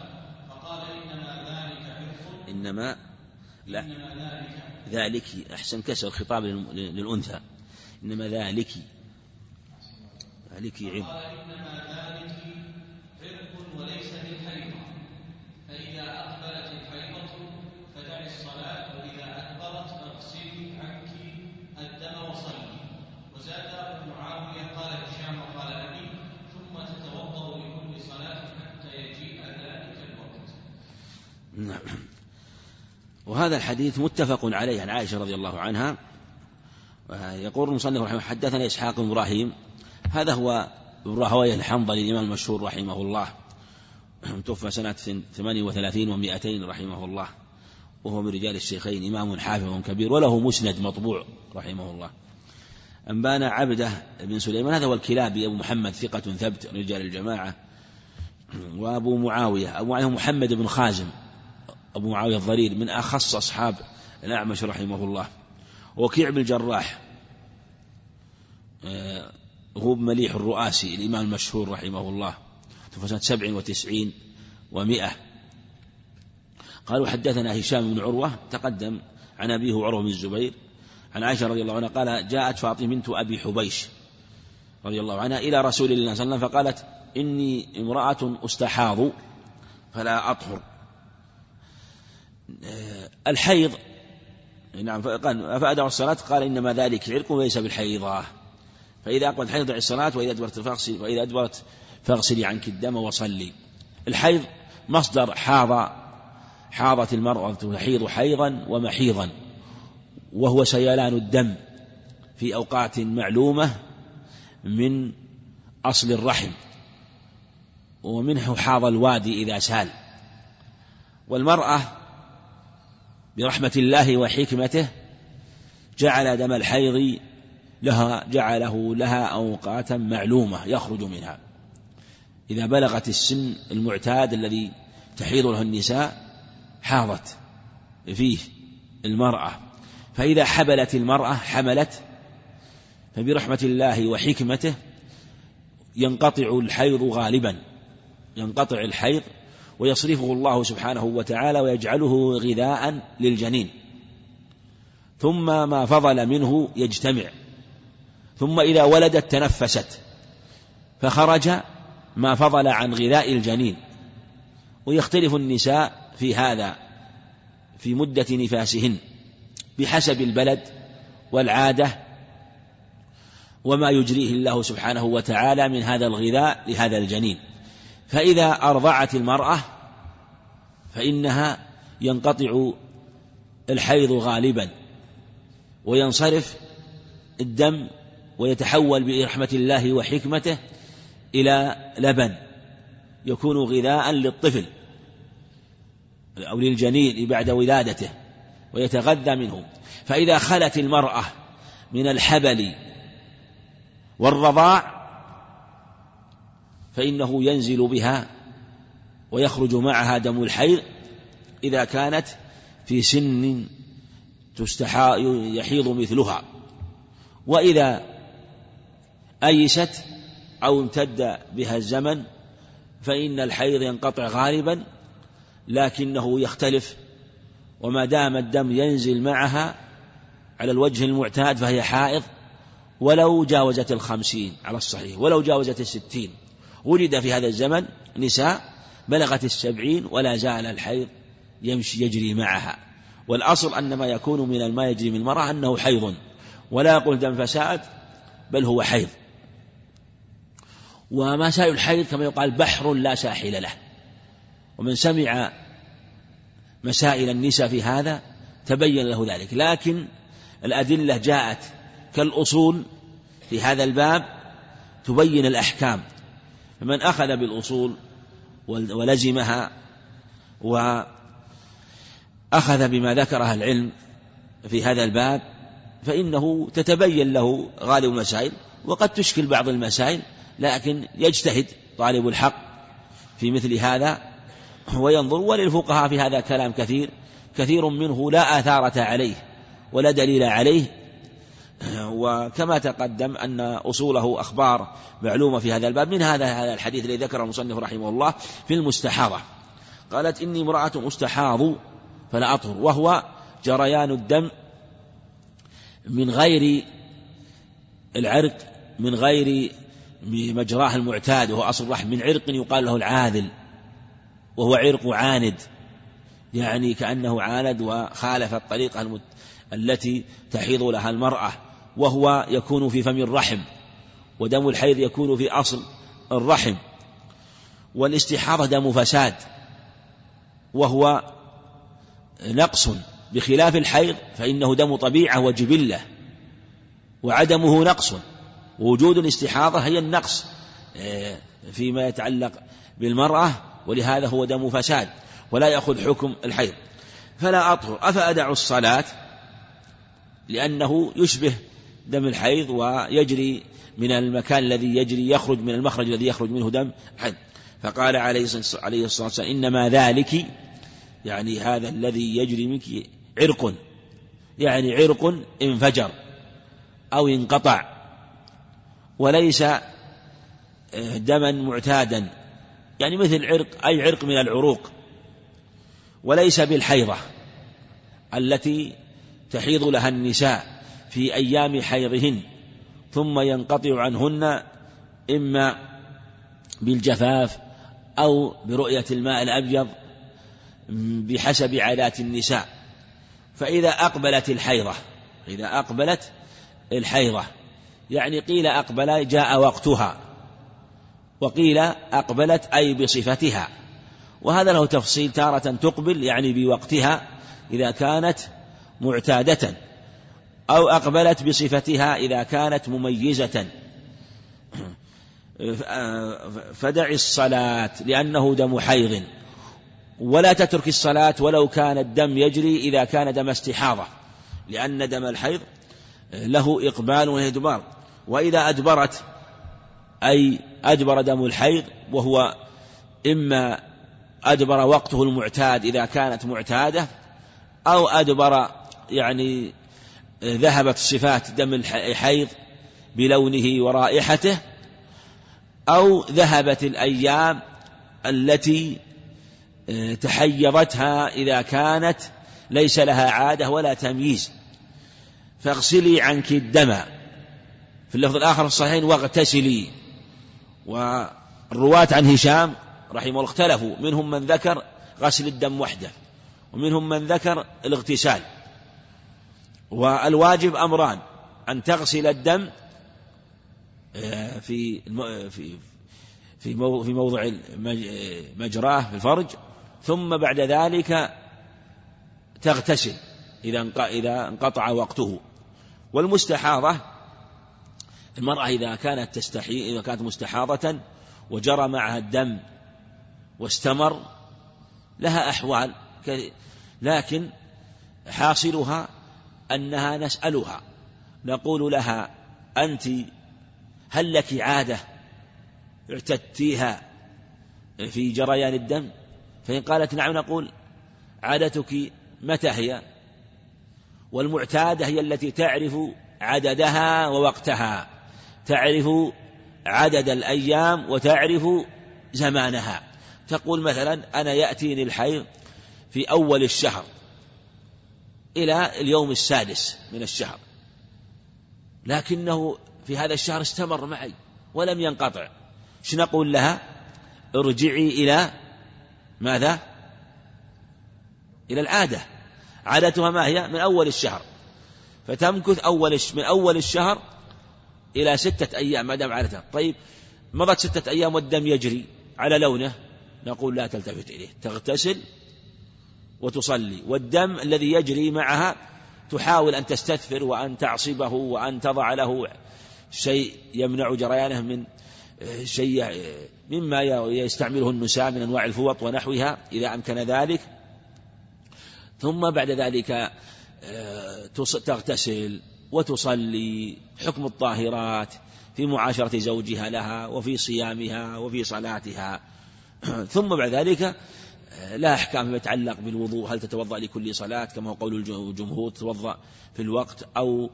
فقال إنما ذلك عرق إنما لا. إنما ذلك. أحسن كسر الخطاب للأنثى. إنما ذلك ذلك عرق وهذا الحديث متفق عليه عن عائشة رضي الله عنها. يقول المصنف رحمه حدثنا إسحاق بن إبراهيم. هذا هو ابن راهويه الحنظلي الإمام المشهور رحمه الله. توفى سنة ثمانية وثلاثين ومائتين رحمه الله. وهو من رجال الشيخين إمام حافظ كبير وله مسند مطبوع رحمه الله. أنبانا عبده بن سليمان هذا هو الكلابي أبو محمد ثقة ثبت رجال الجماعة. وأبو معاوية أبو معاوية محمد بن خازم. أبو معاوية الضرير من أخص أصحاب الأعمش رحمه الله. وكيع بن الجراح. آه، هو مليح الرؤاسي الإمام المشهور رحمه الله. توفى سنة سبع وتسعين ومائة قالوا حدثنا هشام بن عروة تقدم عن أبيه عروة بن الزبير عن عائشة رضي الله عنها قال جاءت فاطمة بنت أبي حبيش رضي الله عنها إلى رسول الله صلى الله عليه وسلم فقالت إني امرأة أستحاض فلا أطهر. الحيض. نعم فأدعوا الصلاة قال إنما ذلك عرق وليس بالحيضة. فإذا أقبلت حيض الصلاة وإذا أدبرت فاغسل وإذا أدبرت فاغسلي عنك الدم وصلي. الحيض مصدر حاض حاضت المرأة تحيض حيضا ومحيضا وهو سيلان الدم في أوقات معلومة من أصل الرحم ومنه حاض الوادي إذا سال. والمرأة برحمة الله وحكمته جعل دم الحيض لها جعله لها أوقاتا معلومة يخرج منها. إذا بلغت السن المعتاد الذي تحيض له النساء حاضت فيه المرأة. فإذا حبلت المرأة حملت فبرحمة الله وحكمته ينقطع الحيض غالبا. ينقطع الحيض ويصرفه الله سبحانه وتعالى ويجعله غذاء للجنين. ثم ما فضل منه يجتمع. ثم إذا ولدت تنفست. فخرج ما فضل عن غذاء الجنين. ويختلف النساء في هذا في مدة نفاسهن بحسب البلد والعادة وما يجريه الله سبحانه وتعالى من هذا الغذاء لهذا الجنين. فإذا أرضعت المرأة فإنها ينقطع الحيض غالبا وينصرف الدم ويتحول برحمة الله وحكمته إلى لبن يكون غذاء للطفل أو للجنين بعد ولادته ويتغذى منه. فإذا خلت المرأة من الحبل والرضاع فإنه ينزل بها ويخرج معها دم الحيض إذا كانت في سن يحيض مثلها. وإذا أيست أو امتد بها الزمن فإن الحيض ينقطع غالبا لكنه يختلف. وما دام الدم ينزل معها على الوجه المعتاد فهي حائض ولو جاوزت الخمسين على الصحيح ولو جاوزت الستين. وجد في هذا الزمن نساء بلغت السبعين ولا زال الحيض يمشي يجري معها. والأصل أن ما يكون من الماء يجري من المرأة أنه حيض. ولا يقول دم فساد بل هو حيض. ومسائل الحيض كما يقال بحر لا ساحل له. ومن سمع مسائل النساء في هذا تبين له ذلك. لكن الأدلة جاءت كالأصول في هذا الباب تبين الأحكام. فمن أخذ بالأصول ولزمها وأخذ بما ذكره العلم في هذا الباب فإنه تتبين له غالب المسائل وقد تشكل بعض المسائل لكن يجتهد طالب الحق في مثل هذا وينظر وللفقهاء في هذا كلام كثير كثير منه لا آثارة عليه ولا دليل عليه وكما تقدم أن أصوله أخبار معلومة في هذا الباب من هذا هذا الحديث الذي ذكره المصنف رحمه الله في المستحاضة قالت إني امرأة مستحاض فلا أطهر وهو جريان الدم من غير العرق من غير مجراه المعتاد وهو أصل الرحم من عرق يقال له العاذل وهو عرق عاند يعني كأنه عاند وخالف الطريقة. التي تحيض لها المرأة وهو يكون في فم الرحم ودم الحيض يكون في أصل الرحم والاستحاضة دم فساد وهو نقص بخلاف الحيض فإنه دم طبيعة وجبلة وعدمه نقص وجود الاستحاضة هي النقص آه، فيما يتعلق بالمرأة ولهذا هو دم فساد ولا يأخذ حكم الحيض. فلا أطهر أفأدع الصلاة؟ لأنه يشبه دم الحيض ويجري من المكان الذي يجري يخرج من المخرج الذي يخرج منه دم حيض. فقال عليه الصلاة والسلام إنما ذلك يعني هذا الذي يجري منك عرق. يعني عرق انفجر أو انقطع. وليس آه، دما معتادا. يعني مثل عرق أي عرق من العروق. وليس بالحيضة التي تحيض لها النساء. في أيام حيضهن ثم ينقطع عنهن إما بالجفاف أو برؤية الماء الأبيض بحسب عادات النساء. فإذا أقبلت الحيضة إذا أقبلت الحيضة يعني قيل أقبل جاء وقتها وقيل أقبلت أي بصفتها. وهذا له تفصيل تارة تقبل يعني بوقتها إذا كانت معتادة. أو أقبلت بصفتها إذا كانت مميزة. فدع الصلاة لأنه دم حيض. ولا تترك الصلاة ولو كان الدم يجري إذا كان دم استحاضة لأن دم الحيض له إقبال وإدبار. وإذا أدبرت أي أدبر دم الحيض وهو إما أدبر وقته المعتاد إذا كانت معتادة أو أدبر يعني ذهبت صفات دم الحيض بلونه ورائحته أو ذهبت الأيام التي آه، تحيضتها إذا كانت ليس لها عادة ولا تمييز. فاغسلي عنك الدم. في اللفظ الآخر في الصحيحين واغتسلي. والرواة عن هشام رحمه الله اختلفوا. منهم من ذكر غسل الدم وحده ومنهم من ذكر الاغتسال. والواجب أمران أن تغسل الدم آه، في في في في موضع مجراه في الفرج ثم بعد ذلك تغتسل إذا إذا انقطع وقته. والمستحاضة المرأة إذا كانت تستحي إذا كانت مستحاضة وجرى معها الدم واستمر لها أحوال لكن حاصلها أنها نسألها. نقول لها أنت هل لك عادة اعتدتيها في جريان الدم؟ فإن قالت نعم نقول عادتك متى هي؟ والمعتادة هي التي تعرف عددها ووقتها. تعرف عدد الأيام وتعرف زمانها. تقول مثلا أنا يأتيني الحيض في أول الشهر. إلى اليوم السادس من الشهر. لكنه في هذا الشهر استمر معي ولم ينقطع. إيش نقول لها؟ ارجعي إلى ماذا؟ إلى العادة. عادتها ما هي؟ من أول الشهر. فتمكث أول من أول الشهر إلى ستة أيام ما دام عادتها. طيب مضت ستة أيام والدم يجري على لونه نقول لا تلتفت إليه. تغتسل وتصلي. والدم الذي يجري معها تحاول أن تستثفر وأن تعصبه وأن تضع له شيء يمنع جريانه من شيء مما يستعمله النساء من أنواع الفوط ونحوها إذا أمكن ذلك. ثم بعد ذلك آه، تغتسل وتصلي. حكم الطاهرات في معاشرة زوجها لها وفي صيامها وفي صلاتها. ثم بعد ذلك آه، لا أحكام فيما يتعلق بالوضوء هل تتوضأ لكل صلاة كما هو قول الجمهور تتوضأ في الوقت أو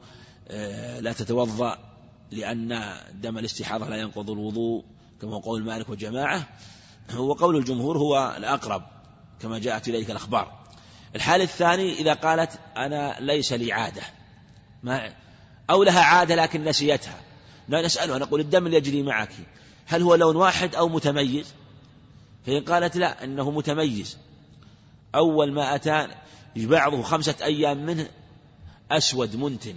آه، لا تتوضأ لأن دم الاستحاضة لا ينقض الوضوء كما هو قول مالك وجماعة. وقول الجمهور هو الأقرب كما جاءت إليك الأخبار. الحال الثاني إذا قالت أنا ليس لي عادة ما أو لها عادة لكن نسيتها نسألها نقول الدم اللي يجري معك هل هو لون واحد أو متميز؟ فإن قالت لا إنه متميز. أول ما أتى بعضه خمسة أيام منه أسود منتن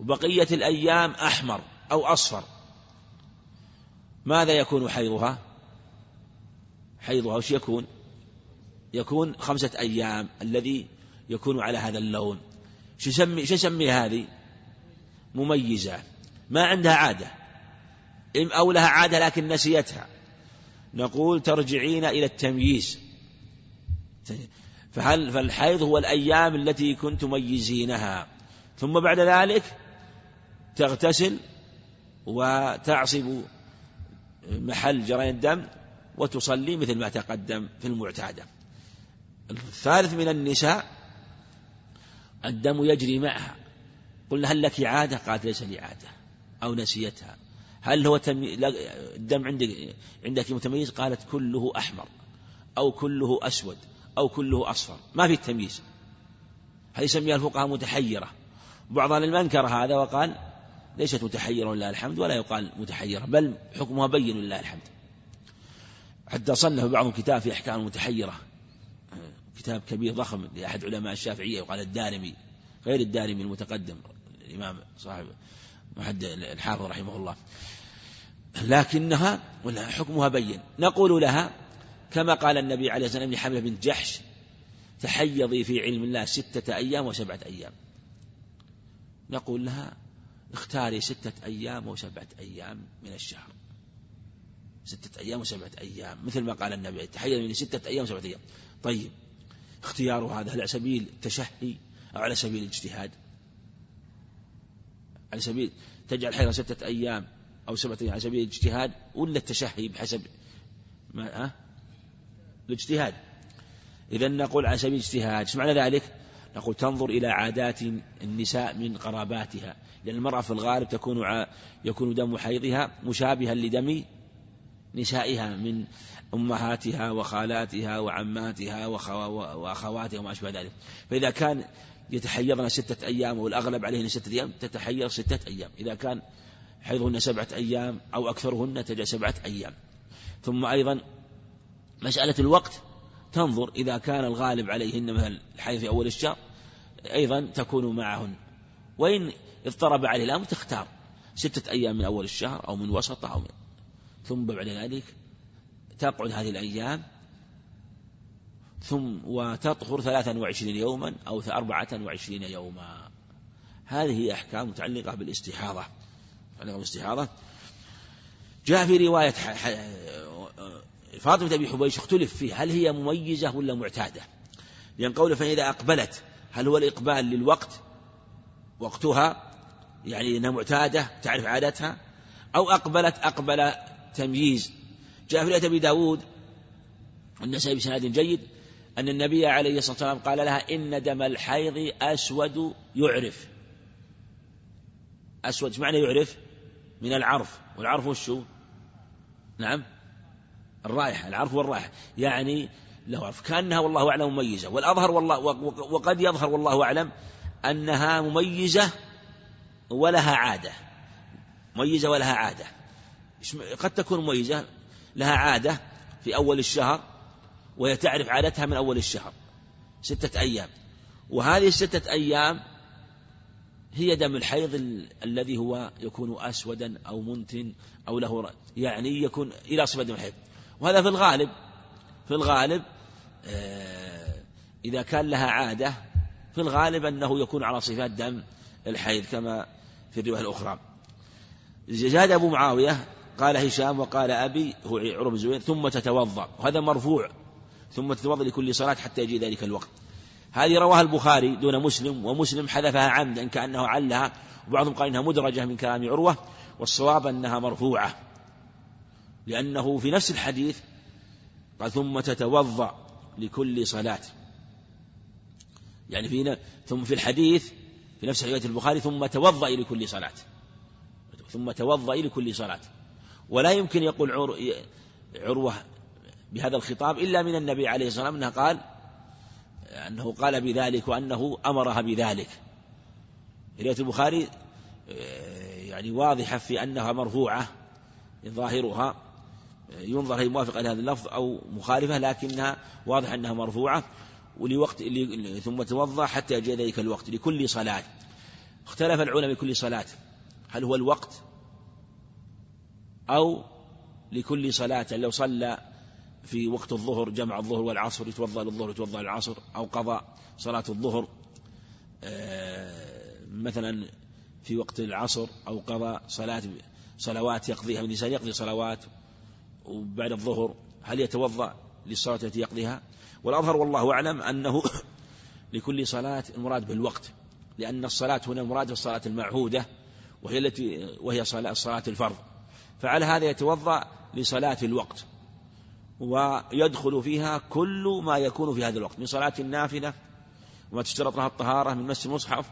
وبقية الأيام أحمر أو أصفر. ماذا يكون حيضها؟ حيضها وش يكون؟ يكون خمسة أيام الذي يكون على هذا اللون. شو يسمي شو يسمي هذه؟ مميزة. ما عندها عادة. أو لها عادة لكن نسيتها. نقول ترجعين إلى التمييز. فهل فالحيض هو الأيام التي كنت تميزينها ثم بعد ذلك تغتسل وتعصب محل جريان الدم وتصلي مثل ما تقدم في المعتادة. الثالث من النساء الدم يجري معها. قلنا هل لك عادة قالت ليس لي عادة أو نسيتها. هل هو تمي... الدم عندك عندك متميز؟ قالت كله أحمر أو كله أسود أو كله أصفر. ما في التمييز. هذه يسميها الفقهاء متحيرة. بعض العلم أنكر هذا وقال ليست متحيرة لله الحمد ولا يقال متحيرة بل حكمها بين لله الحمد. حتى صنف بعضهم كتاب في أحكام المتحيرة كتاب كبير ضخم لأحد علماء الشافعية يقال الدارمي غير الدارمي المتقدم الإمام صاحب محد الحافظ رحمه الله. لكنها حكمها بين. نقول لها كما قال النبي عليه الصلاة والسلام لحملة بنت جحش تحيضي في علم الله ستة أيام وسبعة أيام. نقول لها اختاري ستة أيام وسبعة أيام من الشهر. ستة أيام وسبعة أيام مثل ما قال النبي تحيض من ستة أيام وسبعة أيام. طيب اختيار هذا على سبيل التشهي أو على سبيل الاجتهاد. على سبيل تجعل حيض ستة أيام أو سبعة أيام على سبيل الاجتهاد ولا التشهي بحسب ما أه؟ الاجتهاد إذا نقول على سبيل الاجتهاد إيش معنى ذلك؟ نقول تنظر إلى عادات النساء من قراباتها لأن المرأة في الغالب تكون ع... يكون دم حيضها مشابها لدم نسائها من أمهاتها وخالاتها وعماتها وأخواتها وما أشبه ذلك فإذا كان يتحيضن ستة أيام والأغلب عليهن ستة أيام تتحيض ستة أيام. إذا كان حيضهن سبعة أيام أو أكثرهن تجع سبعة أيام. ثم أيضا مسألة الوقت تنظر إذا كان الغالب عليهن مثل الحيض في أول الشهر أيضا تكون معهن. وإن اضطرب عليه الأمر تختار. ستة أيام من أول الشهر أو من وسطه أو من ثم بعد ذلك تقعد هذه الأيام ثم وتطهر ثلاثا وعشرين يوما أو أربعة وعشرين يوما. هذه أحكام متعلقة بالاستحاضة. متعلقة بالاستحاضة. جاء في رواية فاطمة أبي حبيش اختلف فيه هل هي مميزة ولا معتادة؟ لأن قوله فإذا أقبلت هل هو الإقبال للوقت؟ وقتها يعني أنها معتادة تعرف عادتها. أو أقبلت أقبل تمييز. جاء في رواية أبي داود النسائي بسناد جيد. أن النبي عليه الصلاة والسلام قال لها إن دم الحيض أسود يعرف. أسود معنى يعرف؟ من العرف. والعرف وشو نعم الرائحة العرف والرائحة. يعني له عرف. كأنها والله أعلم مميزة. والأظهر والله وقد يظهر والله أعلم أنها مميزة ولها عادة. مميزة ولها عادة. قد تكون مميزة لها عادة في أول الشهر وهي تعرف عادتها من أول الشهر. ستة أيام. وهذه الستة أيام هي دم الحيض الذي هو يكون أسودا أو منتن أو له يعني يكون إلى صفة دم الحيض. وهذا في الغالب في الغالب آه، إذا كان لها عادة في الغالب أنه يكون على صفات دم الحيض كما في الرواية الأخرى. زاد أبو معاوية قال هشام وقال أبي هو عروة بن زبير ثم تتوضأ. وهذا مرفوع. ثم تتوضأ لكل صلاة حتى يجي ذلك الوقت. هذه رواها البخاري دون مسلم ومسلم حذفها عمدا كأنه علها. وبعضهم قال إنها مدرجة من كلام عروة والصواب أنها مرفوعة. لأنه في نفس الحديث قال ثم تتوضأ لكل صلاة. يعني في ثم في الحديث في نفس رواية البخاري ثم توضأ لكل صلاة. ثم توضأ لكل صلاة. ولا يمكن يقول عروة بهذا الخطاب إلا من النبي عليه الصلاة والسلام أنه قال أنه قال بذلك وأنه أمرها بذلك. رواية البخاري يعني واضحة في أنها مرفوعة ظاهرها ينظر هي موافقة لهذا اللفظ أو مخالفة لكنها واضح أنها مرفوعة. ولوقت ثم توضأ حتى يجي ذلك الوقت لكل صلاة. اختلف العلماء لكل صلاة. هل هو الوقت أو لكل صلاة؟ لو صلى في وقت الظهر جمع الظهر والعصر يتوضأ للظهر يتوضأ للعصر أو قضى صلاة الظهر آه، مثلا في وقت العصر أو قضى صلاة صلوات يقضيها من الإنسان يقضي صلوات وبعد الظهر هل يتوضأ للصلاة التي يقضيها؟ والأظهر والله أعلم أنه لكل صلاة المراد بالوقت لأن الصلاة هنا المراد الصلاة المعهودة وهي التي وهي صلاة, الفرض. فعلى هذا يتوضأ لصلاة الوقت. ويدخل فيها كل ما يكون في هذا الوقت من صلاة النافلة وما تشترط لها الطهارة من مس المصحف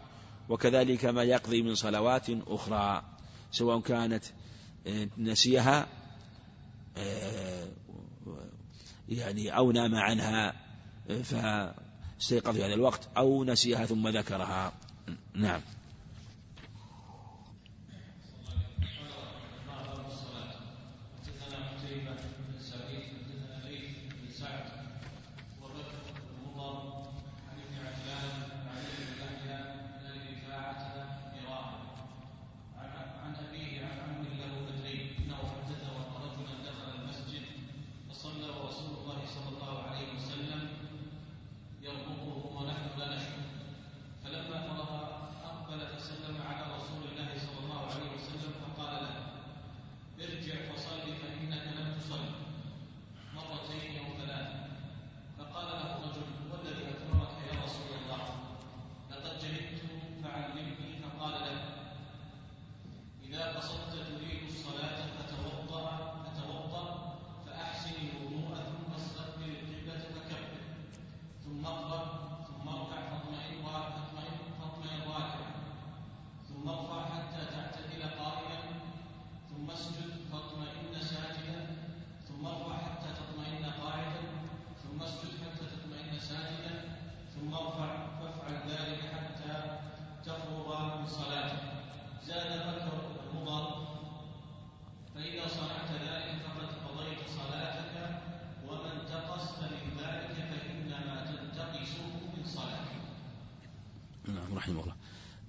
وكذلك ما يقضي من صلوات أخرى سواء كانت آه، نسيها آه، يعني أو نام عنها آه، فاستيقظ في هذا الوقت أو نسيها ثم ذكرها. نعم.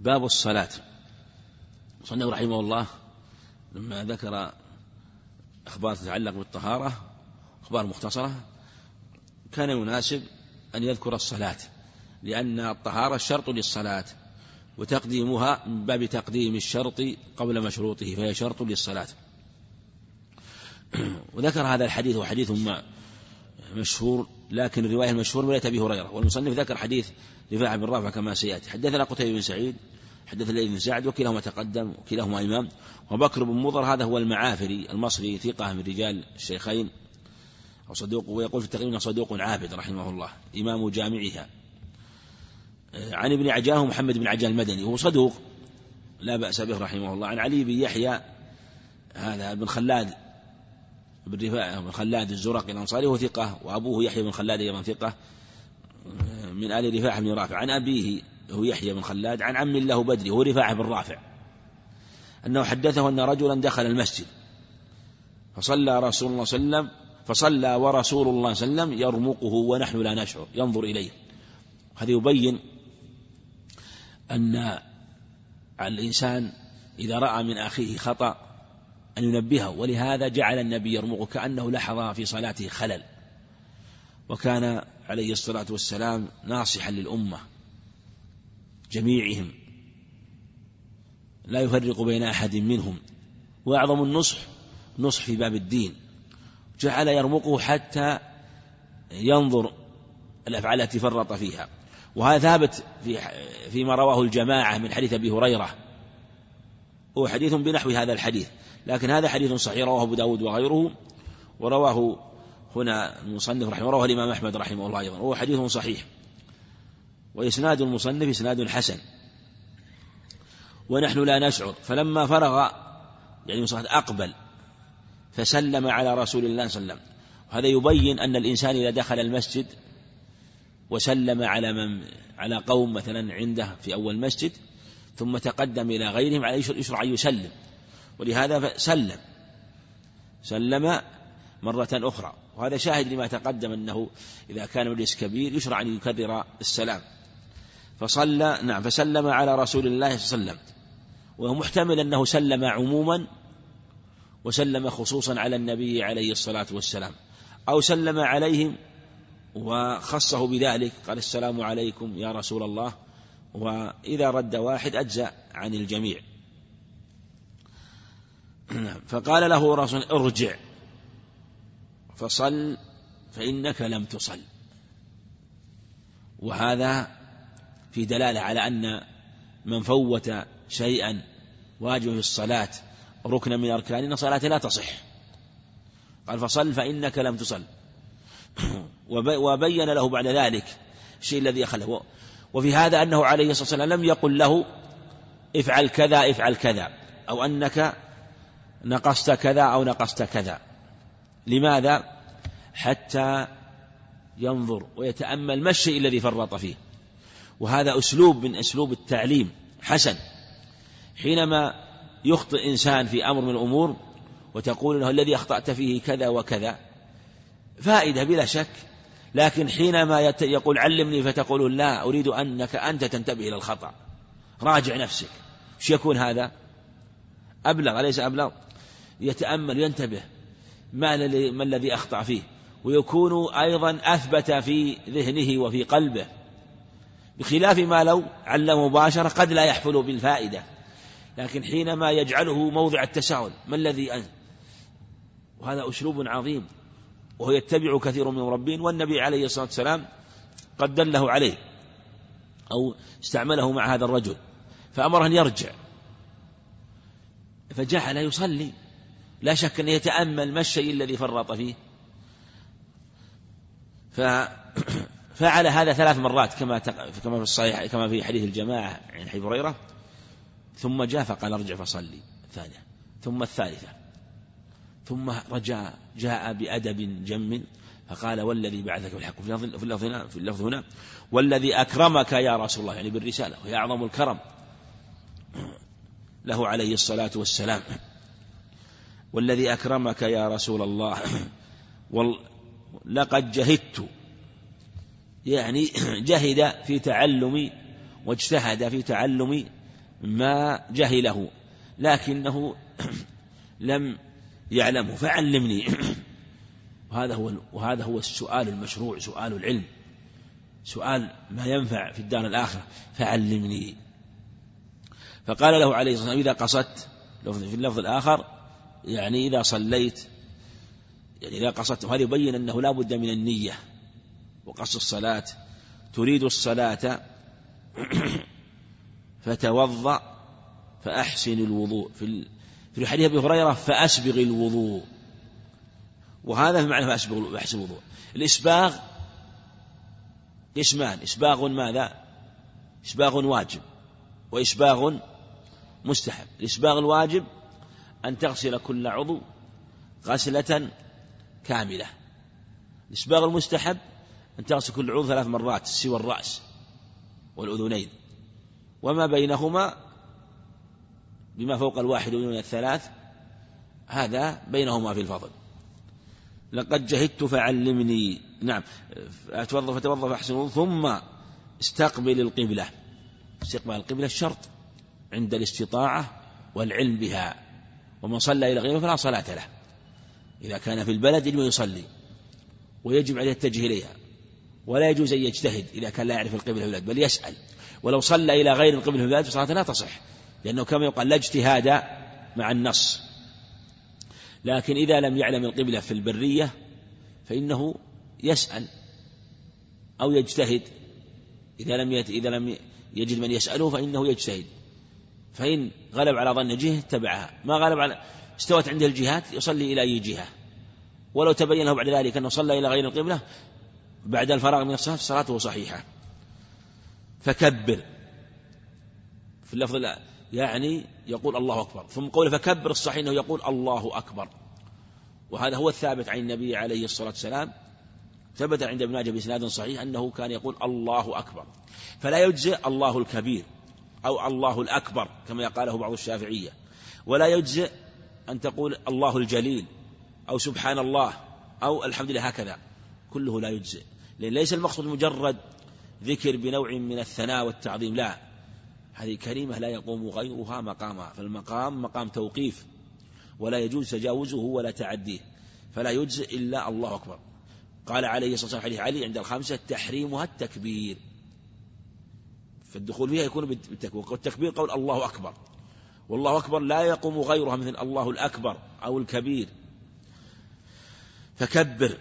باب الصلاة. صنع رحمه الله لما ذكر أخبار تتعلق بالطهارة أخبار مختصرة كان يناسب أن يذكر الصلاة لأن الطهارة شرط للصلاة وتقديمها من باب تقديم الشرط قبل مشروطه فهي شرط للصلاة. وذكر هذا الحديث وحديث ما مشهور لكن الرواية المشهور من أبي هريرة والمصنف ذكر حديث رفاعة بن رافع كما سيأتي. حدثنا قتيبة بن سعيد حدث الليث بن سعد وكلاهما تقدم وكلاهما إمام. وبكر بن مضر هذا هو المعافري المصري ثقة من رجال الشيخين. وصدوق ويقول في التقريب صدوق عابد رحمه الله إمام جامعها. عن ابن عجاه محمد بن عجاه المدني وهو صدوق لا بأس به رحمه الله. عن علي بن يحيى هذا بن خلاد بن رفاعة بن خلاد الزرقي الأنصاري وهو ثقة. وأبوه يحيى بن خلاد أيضا ثقة. من آل رفاعة بن رافع. عن أبيه هو يحيى بن خلاد عن عم له بدري هو رفاعة بن رافع. أنه حدثه أن رجلا دخل المسجد. فصلى رسول الله صلى الله عليه وسلم فصلى ورسول الله صلى الله عليه وسلم يرمقه ونحن لا نشعر ينظر إليه. هذا يبين أن الإنسان إذا رأى من أخيه خطأ أن ينبهه ولهذا جعل النبي يرمقه كأنه لحظ في صلاته خلل. وكان عليه الصلاة والسلام ناصحا للأمة. جميعهم. لا يفرق بين أحد منهم. وأعظم النصح نصح في باب الدين. جعل يرمقه حتى ينظر الأفعال التي فرط فيها. وهذا ثابت في فيما رواه الجماعة من حديث أبي هريرة. هو حديث بنحو هذا الحديث. لكن هذا حديث صحيح رواه أبو داود وغيره. ورواه هنا المصنف رحمه الله رواه الإمام أحمد رحمه الله أيضا. وهو حديث صحيح. وإسناد المصنف إسناد حسن. ونحن لا نشعر. فلما فرغ يعني أقبل فسلم على رسول الله صلى الله عليه وسلم. وهذا يبين أن الإنسان إذا دخل المسجد وسلم على من على قوم مثلا عنده في أول مسجد ثم تقدم إلى غيرهم عليه يشرع أن يسلم. ولهذا سلم سلم مرة أخرى. وهذا شاهد لما تقدم أنه إذا كان مجلس كبير يشرع أن يكرر السلام. فصلى نعم فسلم على رسول الله صلى الله عليه وسلم. وهو محتمل أنه سلم عموما وسلم خصوصا على النبي عليه الصلاة والسلام. أو سلم عليهم وخصه بذلك قال السلام عليكم يا رسول الله. وإذا رد واحد أجزأ عن الجميع. فقال له رسول ارجع. فصل فإنك لم تصل. وهذا في دلالة على أن من فوت شيئا واجب في الصلاة ركنا من أركان صلاته لا تصح. قال فصل فإنك لم تصل. وبين له بعد ذلك الشيء الذي أخله وفي هذا أنه عليه الصلاة والسلام لم يقل له افعل كذا افعل كذا أو أنك نقصت كذا أو نقصت كذا. لماذا؟ حتى ينظر ويتأمل ما الشيء الذي فرط فيه. وهذا أسلوب من أسلوب التعليم. حسن. حينما يخطئ إنسان في أمر من الأمور وتقول له الذي أخطأت فيه كذا وكذا فائدة بلا شك. لكن حينما يقول علمني فتقول لا أريد أنك أنت تنتبه إلى الخطأ. راجع نفسك. إيش يكون هذا؟ أبلغ أليس أبلغ؟ يتأمل ينتبه ما الذي أخطأ فيه. ويكون أيضا أثبت في ذهنه وفي قلبه. بخلاف ما لو علم مباشرة قد لا يحفل بالفائدة. لكن حينما يجعله موضع التساؤل ما الذي أنت وهذا أسلوب عظيم وهو يتبع كثير من المربين والنبي عليه الصلاة والسلام قد دله عليه أو استعمله مع هذا الرجل فأمره أن يرجع. فجعل يصلي لا شك أن يتأمل ما الشيء الذي فرط فيه. ففعل هذا ثلاث مرات كما كما في الصحيح كما في حديث الجماعة عن حديث هريرة. ثم جاء فقال ارجع فصلي. الثانية ثم الثالثة. ثم رجع جاء بأدب جم. فقال والذي بعثك بالحق في اللفظ هنا في اللفظ هنا والذي أكرمك يا رسول الله يعني بالرسالة وهي أعظم الكرم. له عليه الصلاة والسلام. والذي أكرمك يا رسول الله. لقد جهدت. يعني جهد في تعلم واجتهد في تعلم ما جهله لكنه لم يعلمه. فعلمني. وهذا هو وهذا هو السؤال المشروع سؤال العلم سؤال ما ينفع في الدار الآخرة. فعلمني. فقال له عليه الصلاة والسلام إذا قصدت في اللفظ الآخر يعني إذا صليت يعني إذا قصدت هذا يبين أنه لا بد من النية. وقصد الصلاة تريد الصلاة فتوضأ فأحسن الوضوء. في في حديث أبي هريرة فأسبغ الوضوء. وهذا في معنى فأسبغ فأحسن الوضوء. الإسباغ قسمان إسباغ ماذا؟ إسباغ واجب وإسباغ مستحب. الإسباغ الواجب أن تغسل كل عضو غسلة كاملة. الإسباغ المستحب أن تغسل كل عضو ثلاث مرات سوى الرأس والأذنين. وما بينهما بما فوق الواحد من الثلاث هذا بينهما في الفضل. لقد جهدت فعلمني. نعم. أتوظف فتوظف أحسن. ثم استقبل القبلة. استقبال القبلة الشرط عند الاستطاعة والعلم بها. ومن صلى إلى غيره فلا صلاة له. إذا كان في البلد يجب أن يصلي ويجب عليه التوجه إليها. ولا يجوز أن يجتهد إذا كان لا يعرف القبلة في البلد بل يسأل. ولو صلى إلى غير القبلة في البلد فصلاته لا تصح لأنه كما يقال لا اجتهاد مع النص. لكن إذا لم يعلم القبلة في البرية فإنه يسأل أو يجتهد. إذا لم إذا لم يجد من يسأله فإنه يجتهد. فإن غلب على ظن جهة اتبعها. ما غلب على استوت عنده الجهات يصلي إلى أي جهة. ولو تبين له بعد ذلك أنه صلى إلى غير القبلة بعد الفراغ من الصلاة صلاته صحيحة. فكبر. في اللفظ يعني يقول الله أكبر. ثم قوله فكبر الصحيح أنه يقول الله أكبر. وهذا هو الثابت عن النبي عليه الصلاة والسلام. ثبت عند ابن ماجه بإسناد صحيح أنه كان يقول الله أكبر. فلا يجزئ الله الكبير أو الله الأكبر كما قاله بعض الشافعية. ولا يجزئ أن تقول الله الجليل أو سبحان الله أو الحمد لله هكذا. كله لا يجزئ. ليس المقصود مجرد ذكر بنوع من الثناء والتعظيم لا. هذه كلمة لا يقوم غيرها مقامها فالمقام مقام توقيف ولا يجوز تجاوزه ولا تعديه فلا يجزئ إلا الله أكبر. قال عليه الصلاة والسلام حديث علي عند الخمسة تحريمها التكبير. فالدخول فيها يكون بالتكبير والتكبير قول الله أكبر. والله أكبر لا يقوم غيرها مثل الله الأكبر أو الكبير. فكبر.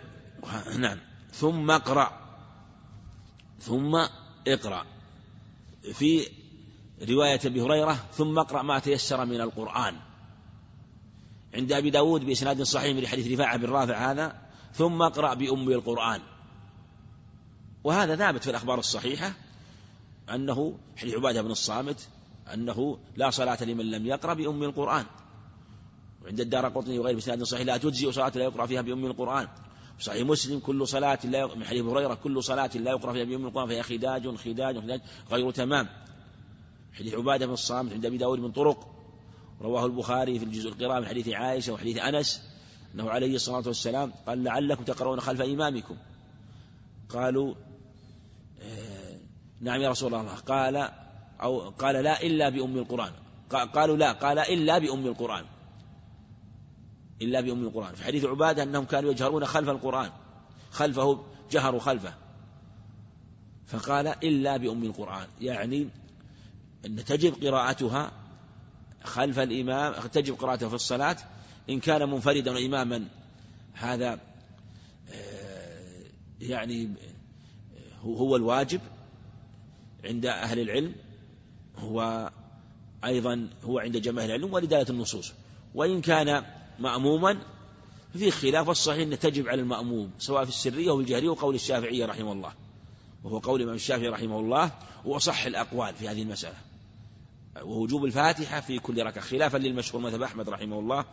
نعم. ثم اقرأ. ثم اقرأ. في رواية أبي هريرة ثم اقرأ ما تيسر من القرآن. عند أبي داود بإسناد صحيح من حديث رفاعة بن رافع هذا ثم اقرأ بأم القرآن. وهذا ثابت في الأخبار الصحيحة أنه حديث عبادة بن الصامت أنه لا صلاة لمن لم يقرأ بأم القرآن. وعند الدار قطني وغيره بسناد صحيح لا تجزئ صلاة لا يقرأ فيها بأم القرآن. صحيح مسلم كل صلاة لا من حديث هريرة كل صلاة لا يقرأ فيها بأم القرآن فهي خداج خداج خداج غير تمام. حديث عبادة بن الصامت عند أبي داود من طرق. رواه البخاري في الجزء القراءة من حديث عائشة وحديث أنس أنه عليه الصلاة والسلام قال لعلكم تقرؤون خلف إمامكم. قالوا آه، نعم يا رسول الله. قال أو قال لا إلا بأم القرآن. قالوا لا. قال إلا بأم القرآن. إلا بأم القرآن. في حديث عبادة أنهم كانوا يجهرون خلف القرآن. خلفه جهروا خلفه. فقال إلا بأم القرآن. يعني أن تجب قراءتها خلف الإمام تجب قراءته في الصلاة. إن كان منفردا وإماما هذا آه، يعني هو الواجب عند أهل العلم. هو أيضا هو عند جماهير العلم ولدالة النصوص. وإن كان مأموما في خلاف الصحيح أن تجب على المأموم سواء في السرية أو الجهرية وقول الشافعية رحمه الله. وهو قول الإمام الشافعي رحمه الله وصح الأقوال في هذه المسألة. ووجوب الفاتحة في كل ركعة. خلافا للمشهور مذهب أحمد رحمه الله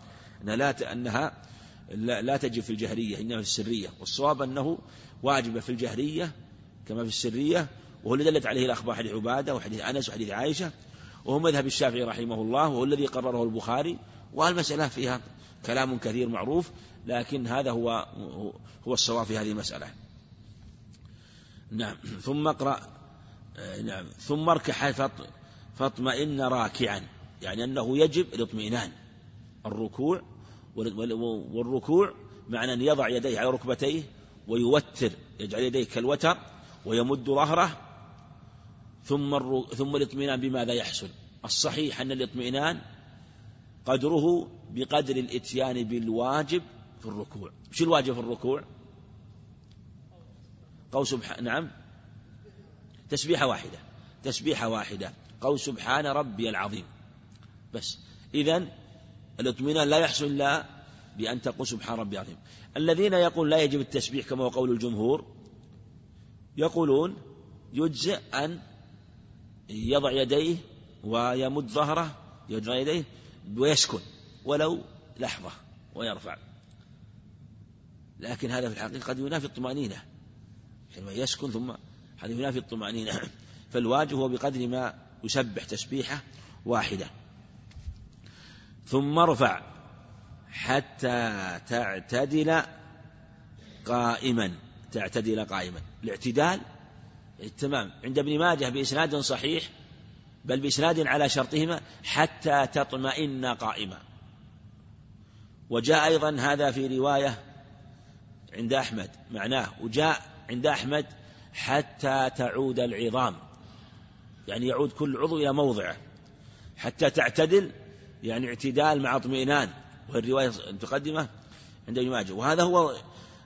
أنها لا أنها لا, تجب في الجهرية إنما في السرية. والصواب أنه واجبة في الجهرية كما في السرية وهو الذي دلت عليه الأخبار حديث عبادة وحديث أنس وحديث عائشة. وهو مذهب الشافعي رحمه الله وهو الذي قرره البخاري. والمسألة فيها كلام كثير معروف لكن هذا هو هو الصواب في هذه المسألة. نعم ثم اقرأ نعم ثم اركع فاطمئن راكعا يعني أنه يجب الاطمئنان. الركوع والركوع معنى أن يضع يديه على ركبتيه ويوتر يجعل يديه كالوتر ويمد ظهره. ثم ثم الاطمئنان بماذا يحصل؟ الصحيح أن الاطمئنان قدره بقدر الإتيان بالواجب في الركوع. وش الواجب في الركوع؟ قول سبحان نعم. تسبيحة واحدة. تسبيحة واحدة. قول سبحان ربي العظيم. بس. إذن الاطمئنان لا يحصل إلا بأن تقول سبحان ربي العظيم. الذين يقول لا يجب التسبيح كما هو قول الجمهور يقولون يجزئ أن يضع يديه ويمد ظهره يضع يديه ويسكن ولو لحظة ويرفع. لكن هذا في الحقيقة قد ينافي الطمأنينة. حينما يسكن ثم هذا ينافي الطمأنينة. فالواجب هو بقدر ما يسبح تسبيحة واحدة. ثم ارفع حتى تعتدل قائما. تعتدل قائما. الاعتدال تمام. عند ابن ماجه بإسناد صحيح بل بإسناد على شرطهما حتى تطمئن قائما. وجاء أيضا هذا في رواية عند أحمد معناه وجاء عند أحمد حتى تعود العظام. يعني يعود كل عضو إلى موضعه. حتى تعتدل يعني اعتدال مع اطمئنان. وهي الرواية المتقدمة عند ابن ماجه. وهذا هو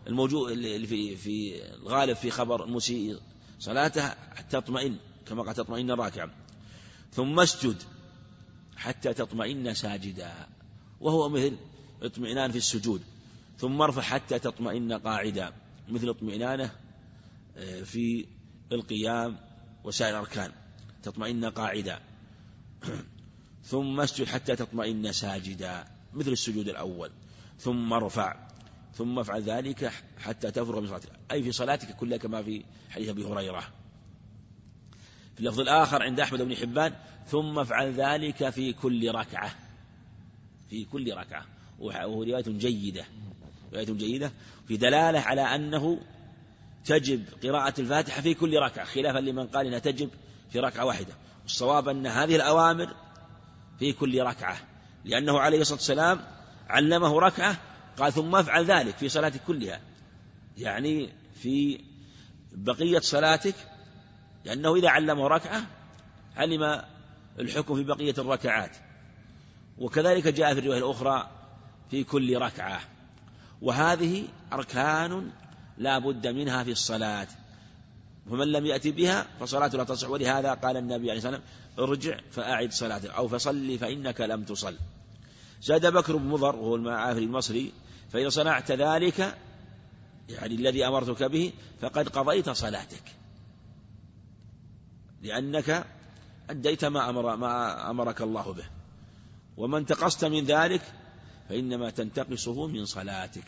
الموجود اللي في في الغالب في خبر المسيء صلاته حتى تطمئن كما قال تطمئن راكعا. ثم اسجد حتى تطمئن ساجدا. وهو مثل اطمئنان في السجود. ثم ارفع حتى تطمئن قاعدا. مثل اطمئنانة آه، في القيام وسائر الأركان. تطمئن قاعدا. ثم اسجد حتى تطمئن ساجدا. مثل السجود الأول. ثم ارفع. ثم افعل ذلك حتى تفرغ من صلاتك أي في صلاتك كلها كما في حديث أبي هريرة. في اللفظ الآخر عند أحمد بن حبان ثم افعل ذلك في كل ركعة. في كل ركعة. وهو رواية جيدة. رواية جيدة. في دلالة على أنه تجب قراءة الفاتحة في كل ركعة خلافا لمن قال أنها تجب في ركعة واحدة. الصواب أن هذه الأوامر في كل ركعة. لأنه عليه الصلاة والسلام علمه ركعة قال ثم افعل ذلك في صلاتك كلها. يعني في بقية صلاتك لأنه إذا علمه ركعة علم الحكم في بقية الركعات. وكذلك جاء في الرواية الأخرى في كل ركعة. وهذه أركان لا بد منها في الصلاة. فمن لم يأتي بها فصلاته لا تصح. ولهذا قال النبي عليه الصلاة والسلام ارجع فأعد صلاتك أو فصلي فإنك لم تصل. زاد بكر بن مضر وهو المعافري المصري فإذا صنعت ذلك يعني الذي أمرتك به فقد قضيت صلاتك. لأنك أديت ما أمر ما أمرك الله به. وما انتقصت من ذلك فإنما تنتقصه من صلاتك.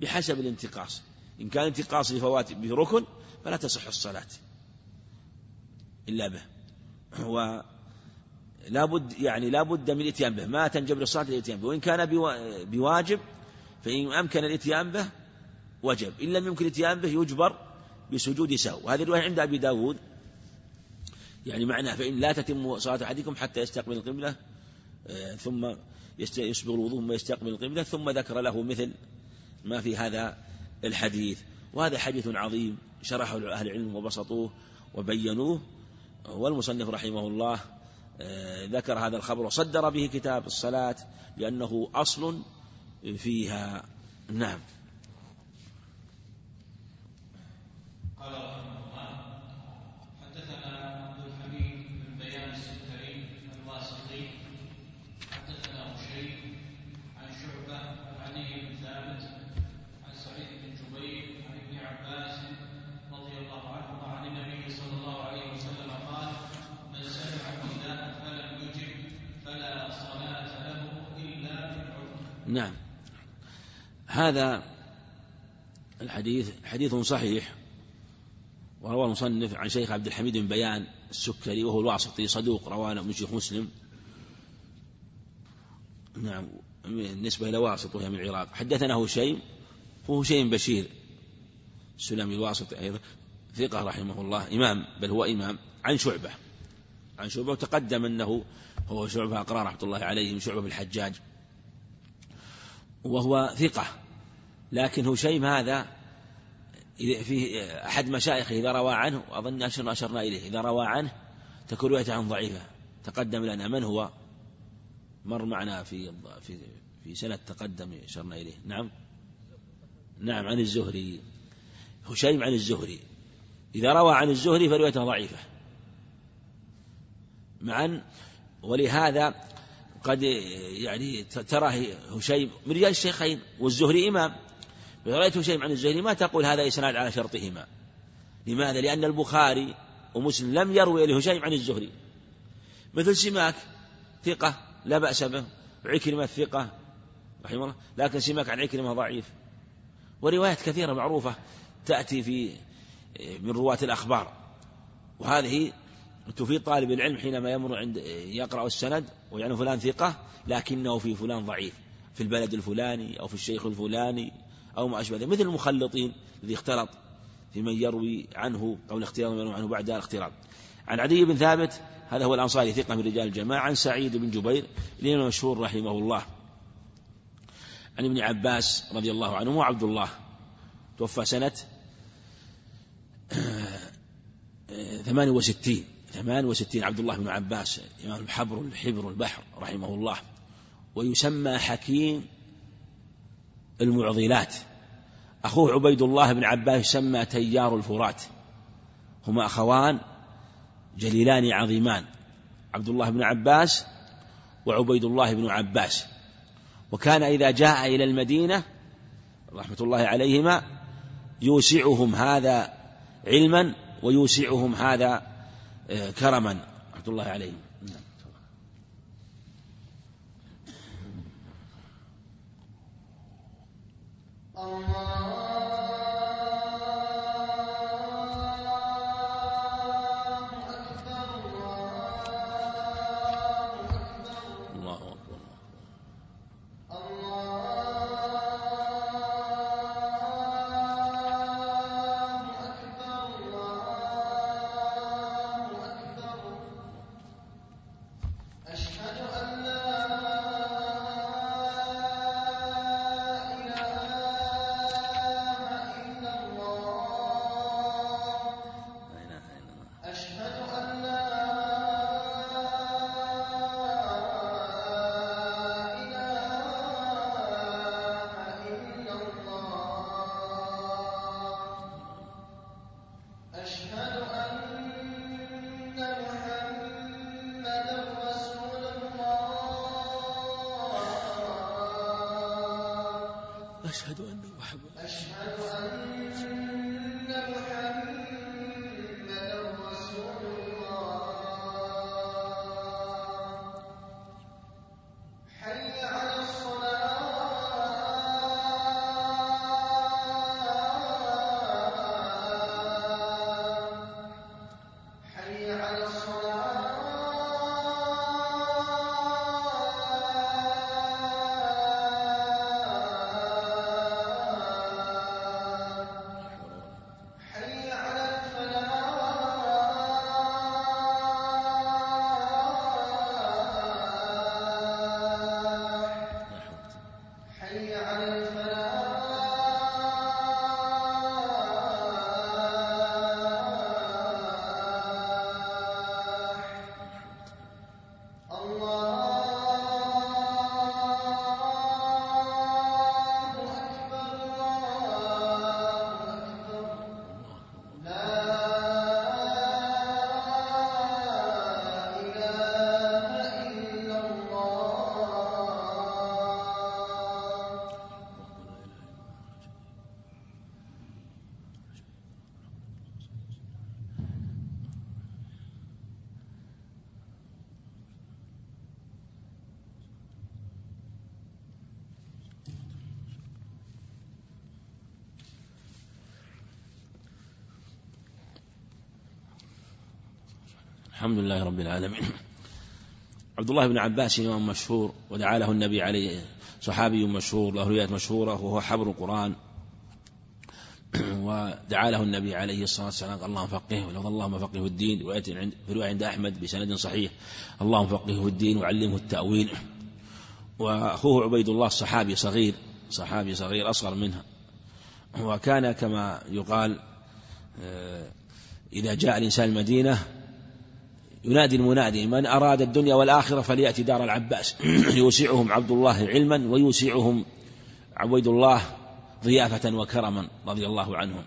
بحسب الانتقاص. إن كان انتقاص لفوات به ركن فلا تصح الصلاة. إلا به. ولا بد يعني لا بد من الإتيان به. ما تنجبر الصلاة الإتيان به. وإن كان بواجب فإن أمكن الإتيان به وجب. إن لم يمكن الإتيان به يجبر بسجود سهو. وهذه الرواية عند أبي داود. يعني معناه فإن لا تتم صلاة أحدكم حتى يستقبل القبلة آه، ثم يسبغ الوضوء ثم يستقبل القبلة ثم ذكر له مثل ما في هذا الحديث. وهذا حديث عظيم شرحه أهل العلم وبسطوه وبينوه. والمصنف رحمه الله آه، ذكر هذا الخبر وصدر به كتاب الصلاة لأنه أصل فيها. نعم. هذا الحديث حديث صحيح وروى المصنف عن شيخ عبد الحميد بن بيان السكري وهو الواسطي صدوق رواه من شيخ مسلم. نعم بالنسبة إلى واسط وهي من العراق. حدثنا هشيم وهو هشيم بشير السلمي الواسطي أيضا ثقة رحمه الله إمام بل هو إمام عن شعبة عن شعبة وتقدم أنه هو شعبة أقرار رحمة الله عليه من شعبة بالحجاج وهو ثقة. لكن هشيم هذا في أحد مشايخه إذا روى عنه وأظن أشرنا أشرنا إليه إذا روى عنه تكون روايته عن ضعيفة. تقدم لنا من هو؟ مر معنا في في في سنة تقدم أشرنا إليه. نعم. نعم عن الزهري. هشيم عن الزهري. إذا روى عن الزهري فروايته ضعيفة. معا. ولهذا قد يعني ترى هشيم من رجال الشيخين والزهري إمام. رأيت هشيم عن الزهري ما تقول هذا إسناد على شرطهما. لماذا؟ لأن البخاري ومسلم لم يروي لهشيم عن الزهري مثل سماك ثقة لا بأس به. عكرمة ثقة رحمه الله. لكن سماك عن عكرمة ضعيف. وروايات كثيرة معروفة تأتي في من رواة الأخبار. وهذه تفيد طالب العلم حينما يمر عند يقرأ السند ويعني فلان ثقة لكنه في فلان ضعيف. في البلد الفلاني أو في الشيخ الفلاني أو ما أشبه ذلك. مثل المخلطين الذي اختلط في من يروي عنه أو الاختيار يروي عنه بعد الاختلاط. عن عدي بن ثابت هذا هو الأنصاري ثقة من رجال الجماعة عن سعيد بن جبير الإمام مشهور رحمه الله. عن ابن عباس رضي الله عنه وعبد الله. توفى سنة ثمان وستين. ثمان وستين عبد الله بن عباس إمام الحبر الحبر البحر رحمه الله. ويسمى حكيم المعضلات. أخوه عبيد الله بن عباس يسمى تيار الفرات. هما أخوان جليلان عظيمان عبد الله بن عباس وعبيد الله بن عباس. وكان إذا جاء إلى المدينة رحمة الله عليهما يوسعهم هذا علما ويوسعهم هذا آه، كرما. رحمة الله عليهم. الحمد لله رب العالمين. عبد الله بن عباس إمام مشهور ودعا له النبي عليه صحابي مشهور له روايات مشهورة وهو حبر القرآن. ودعا له النبي عليه الصلاة والسلام قال اللهم فقهه ولو اللهم فقهه الدين في رواية عند أحمد بسند صحيح. اللهم فقهه الدين وعلمه التأويل. وأخوه عبيد الله صحابي صغير صحابي صغير أصغر منها. وكان كما يقال آه، إذا جاء الإنسان المدينة ينادي المنادي من أراد الدنيا والآخرة فليأتي دار العباس. يوسعهم عبد الله علما ويوسعهم عبيد الله ضيافة وكرما رضي الله عنهم.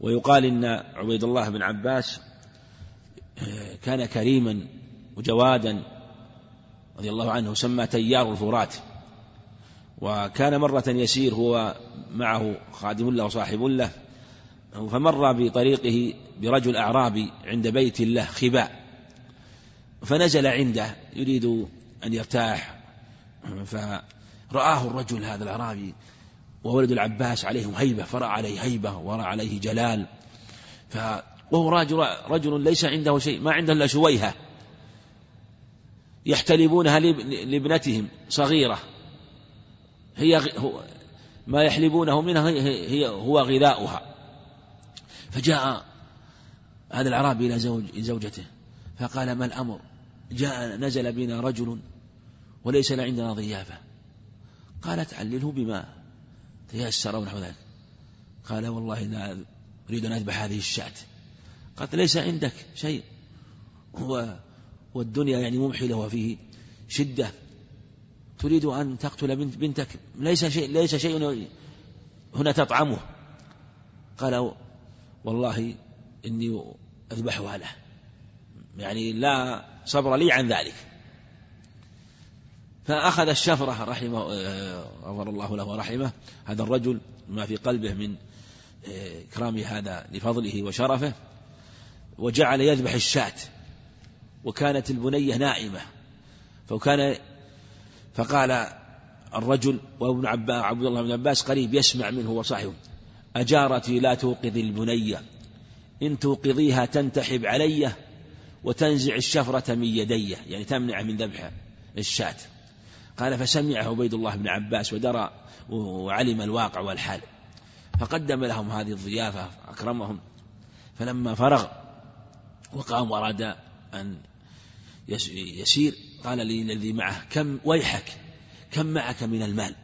ويقال إن عبيد الله بن عباس آه، كان كريما وجوادا رضي الله عنه سمى تيار الفرات. وكان مرة يسير هو معه خادم له وصاحب له فمر بطريقه برجل أعرابي عند بيت الله خباء. فنزل عنده يريد أن يرتاح. فرآه الرجل هذا الأعرابي وولد العباس عليهم هيبة فرأى عليه هيبة ورأى عليه جلال. ف وهو رجل, رجل ليس عنده شيء ما عنده إلا شويهة. يحتلبونها لابنتهم صغيرة. هي ما يحلبونه منها هي هو غذاؤها. فجاء هذا الأعرابي إلى زوج زوجته فقال ما الأمر؟ جاء نزل بنا رجل وليس عندنا ضيافة. قالت علله بما تيسر ونحو ذلك. قال والله لا أريد أن أذبح هذه الشاة. قالت ليس عندك شيء. هو والدنيا يعني ممحلة وفيه شدة. تريد أن تقتل بنت بنتك. ليس شيء ليس شيء هنا تطعمه. قال والله إني أذبحها له. يعني لا صبر لي عن ذلك. فأخذ الشفرة رحمه غفر الله له ورحمه هذا الرجل ما في قلبه من إكرام هذا لفضله وشرفه وجعل يذبح الشاة وكانت البنية نائمة. فكان فقال الرجل وابن عباس عبد الله بن عباس قريب يسمع منه وصاحبه أجارتي لا توقظ البنية إن توقظيها تنتحب علي وتنزع الشفرة من يدي يعني تمنع من ذبح الشاة. قال فسمعه عبيد الله بن عباس ودرى وعلم الواقع والحال. فقدم لهم هذه الضيافة أكرمهم. فلما فرغ وقام وأراد أن يسير قال لي الذي معه كم ويحك؟ كم معك من المال؟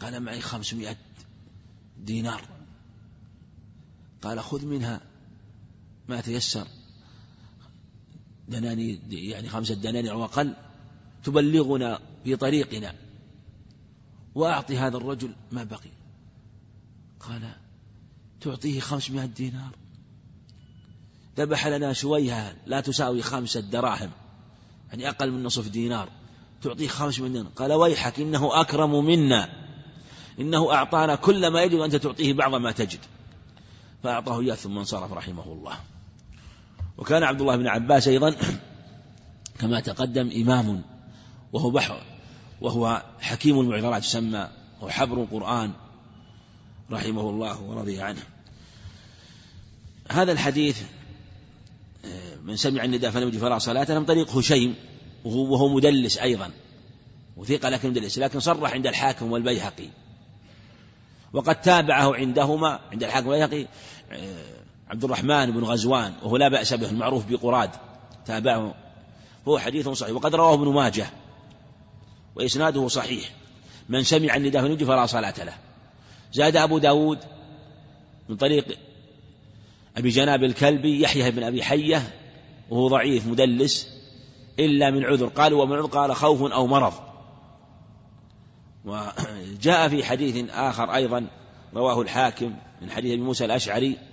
قال معي خمسمائة دينار. قال خذ منها ما تيسر. دناني يعني خمسة دنانير أو أقل تبلغنا في طريقنا وأعطي هذا الرجل ما بقي. قال تعطيه خمسمائة دينار. ذبح لنا شويها لا تساوي خمسة دراهم يعني أقل من نصف دينار. تعطيه خمس من دينار. قال ويحك إنه أكرم منا. إنه أعطانا كل ما يجب أنت تعطيه بعض ما تجد. فأعطاه إياه ثم انصرف رحمه الله. وكان عبد الله بن عباس أيضا كما تقدم إمام وهو بحر وهو حكيم المعذرات يسمى هو حبر القرآن رحمه الله ورضي عنه. هذا الحديث من سمع النداء فلم يجد فلا صلاة من طريق هشيم وهو, مدلس أيضا وثيق لكن مدلس لكن صرح عند الحاكم والبيهقي. وقد تابعه عندهما عند الحاكم والبيهقي آه، عبد الرحمن بن غزوان وهو لا بأس به المعروف بقراد تابعه. هو حديث صحيح وقد رواه ابن ماجه وإسناده صحيح. من سمع النداء يجد فلا صلاة له. زاد أبو داود من طريق أبي جناب الكلبي يحيى بن أبي حية وهو ضعيف مدلس إلا من عذر. قال ومن عذر قال خوف أو مرض وجاء في حديث آخر أيضا رواه الحاكم من حديث أبي موسى الأشعري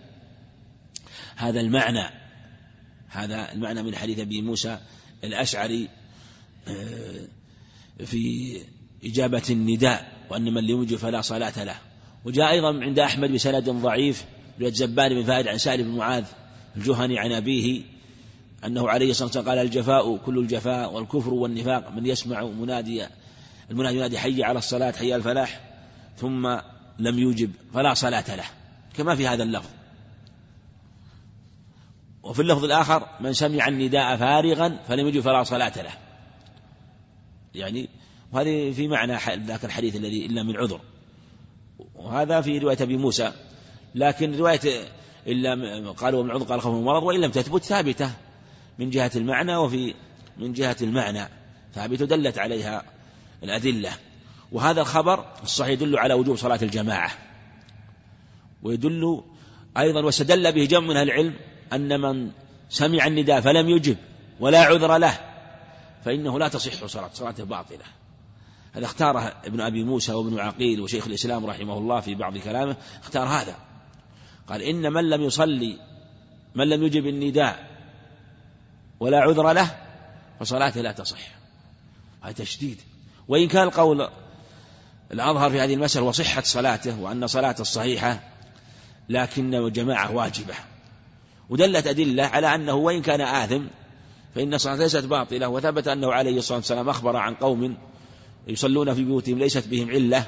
هذا المعنى هذا المعنى من حديث أبي موسى الأشعري آه، في إجابة النداء وأن من لم فلا صلاة له. وجاء أيضا عند أحمد بسند ضعيف رواية زبان بن فائد عن سالم بن معاذ الجهني عن أبيه أنه عليه الصلاة والسلام قال الجفاء كل الجفاء والكفر والنفاق من يسمع منادي المنادي ينادي حي على الصلاة حي الفلاح ثم لم يوجب فلا صلاة له. كما في هذا اللفظ. وفي اللفظ الآخر من سمع النداء فارغا فلم يجب فلا صلاة له. يعني وهذه في معنى ذاك الحديث الذي إلا من عذر. وهذا في رواية أبي موسى. لكن رواية إلا قالوا من عذر قال خوف المرض وإن لم تثبت ثابتة. من جهة المعنى وفي من جهة المعنى. ثابتة دلت عليها الأدلة. وهذا الخبر الصحيح يدل على وجوب صلاة الجماعة. ويدل أيضا واستدل به جمع من العلم أن من سمع النداء فلم يجب ولا عذر له فإنه لا تصح صلاة صلاته باطلة. هذا اختاره ابن أبي موسى وابن عقيل وشيخ الإسلام رحمه الله في بعض كلامه اختار هذا. قال إن من لم يصلي من لم يجب النداء ولا عذر له فصلاته لا تصح. هذا تشديد. وإن كان القول الأظهر في هذه المسألة وصحة صلاته وأن صلاته الصحيحة لكن الجماعة واجبة. ودلت أدلة على أنه وإن كان آثم فإن الصلاة ليست باطلة وثبت أنه عليه الصلاة والسلام أخبر عن قوم يصلون في بيوتهم ليست بهم علة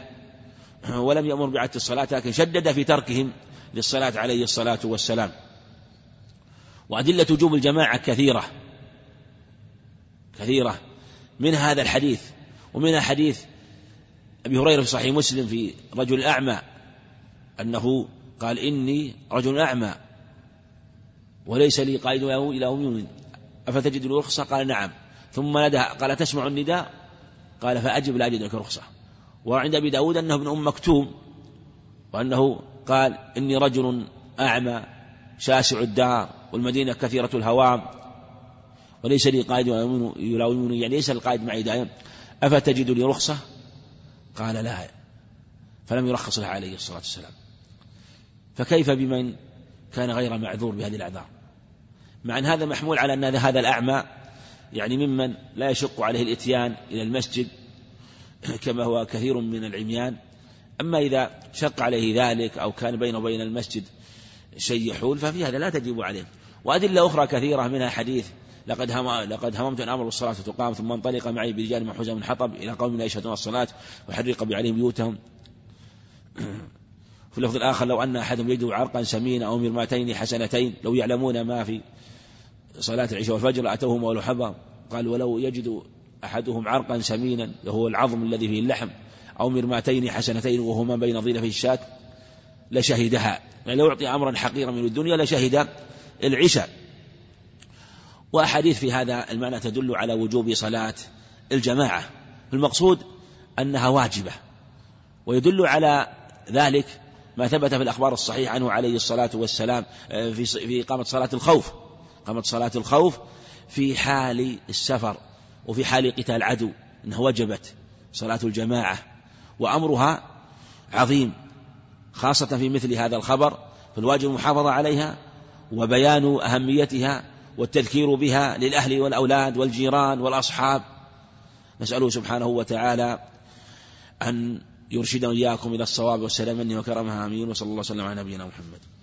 ولم يأمر بعدة الصلاة لكن شدد في تركهم للصلاة عليه الصلاة والسلام. وأدلة وجوب الجماعة كثيرة كثيرة. من هذا الحديث ومن حديث أبي هريرة في صحيح مسلم في رجل أعمى أنه قال إني رجل أعمى وليس لي قائد إلى يوم أفتجد لي رخصة قال نعم. ثم ندى قال تسمع النداء؟ قال فأجب لا أجد لك رخصة وعند أبي داود أنه ابن أم مكتوم وأنه قال إني رجل أعمى شاسع الدار والمدينة كثيرة الهوام وليس لي قائد يلاومني يعني ليس القائد معي دائما. أفتجد لي رخصة؟ قال لا. فلم يرخص له عليه الصلاة والسلام. فكيف بمن كان غير معذور بهذه الأعذار؟ مع أن هذا محمول على أن هذا الأعمى يعني ممن لا يشق عليه الإتيان إلى المسجد كما هو كثير من العميان. أما إذا شق عليه ذلك أو كان بينه وبين المسجد شيء يحول ففي هذا لا تجب عليه. وأدلة أخرى كثيرة منها حديث لقد هم لقد هممت أن أمر الصلاة تقام ثم انطلق معي برجال حزم من حطب إلى قوم لا يشهدون الصلاة وحرق بعليهم بيوتهم. في اللفظ الآخر لو أن أحدهم يجد عرقا سمينا أو مرماتين حسنتين لو يعلمون ما في صلاة العشاء والفجر لأتوهم ولو حبا قال ولو يجد أحدهم عرقا سمينا وهو العظم الذي فيه اللحم أو مرماتين حسنتين وهما بين ضيل في الشاة لشهدها. يعني لو أعطي أمرا حقيرا من الدنيا لشهد العشاء. وأحاديث في هذا المعنى تدل على وجوب صلاة الجماعة. المقصود أنها واجبة. ويدل على ذلك ما ثبت في الأخبار الصحيحة عنه عليه الصلاة والسلام آه، في في إقامة صلاة الخوف. إقامة صلاة الخوف في حال السفر وفي حال قتال العدو أنها وجبت صلاة الجماعة وأمرها عظيم خاصة في مثل هذا الخبر فالواجب المحافظة عليها وبيان أهميتها والتذكير بها للأهل والأولاد والجيران والأصحاب. نسأله سبحانه وتعالى أن يرشدنا إياكم إلى الصواب والسلام مني وكرمها آمين. وصلى الله وسلم على نبينا محمد.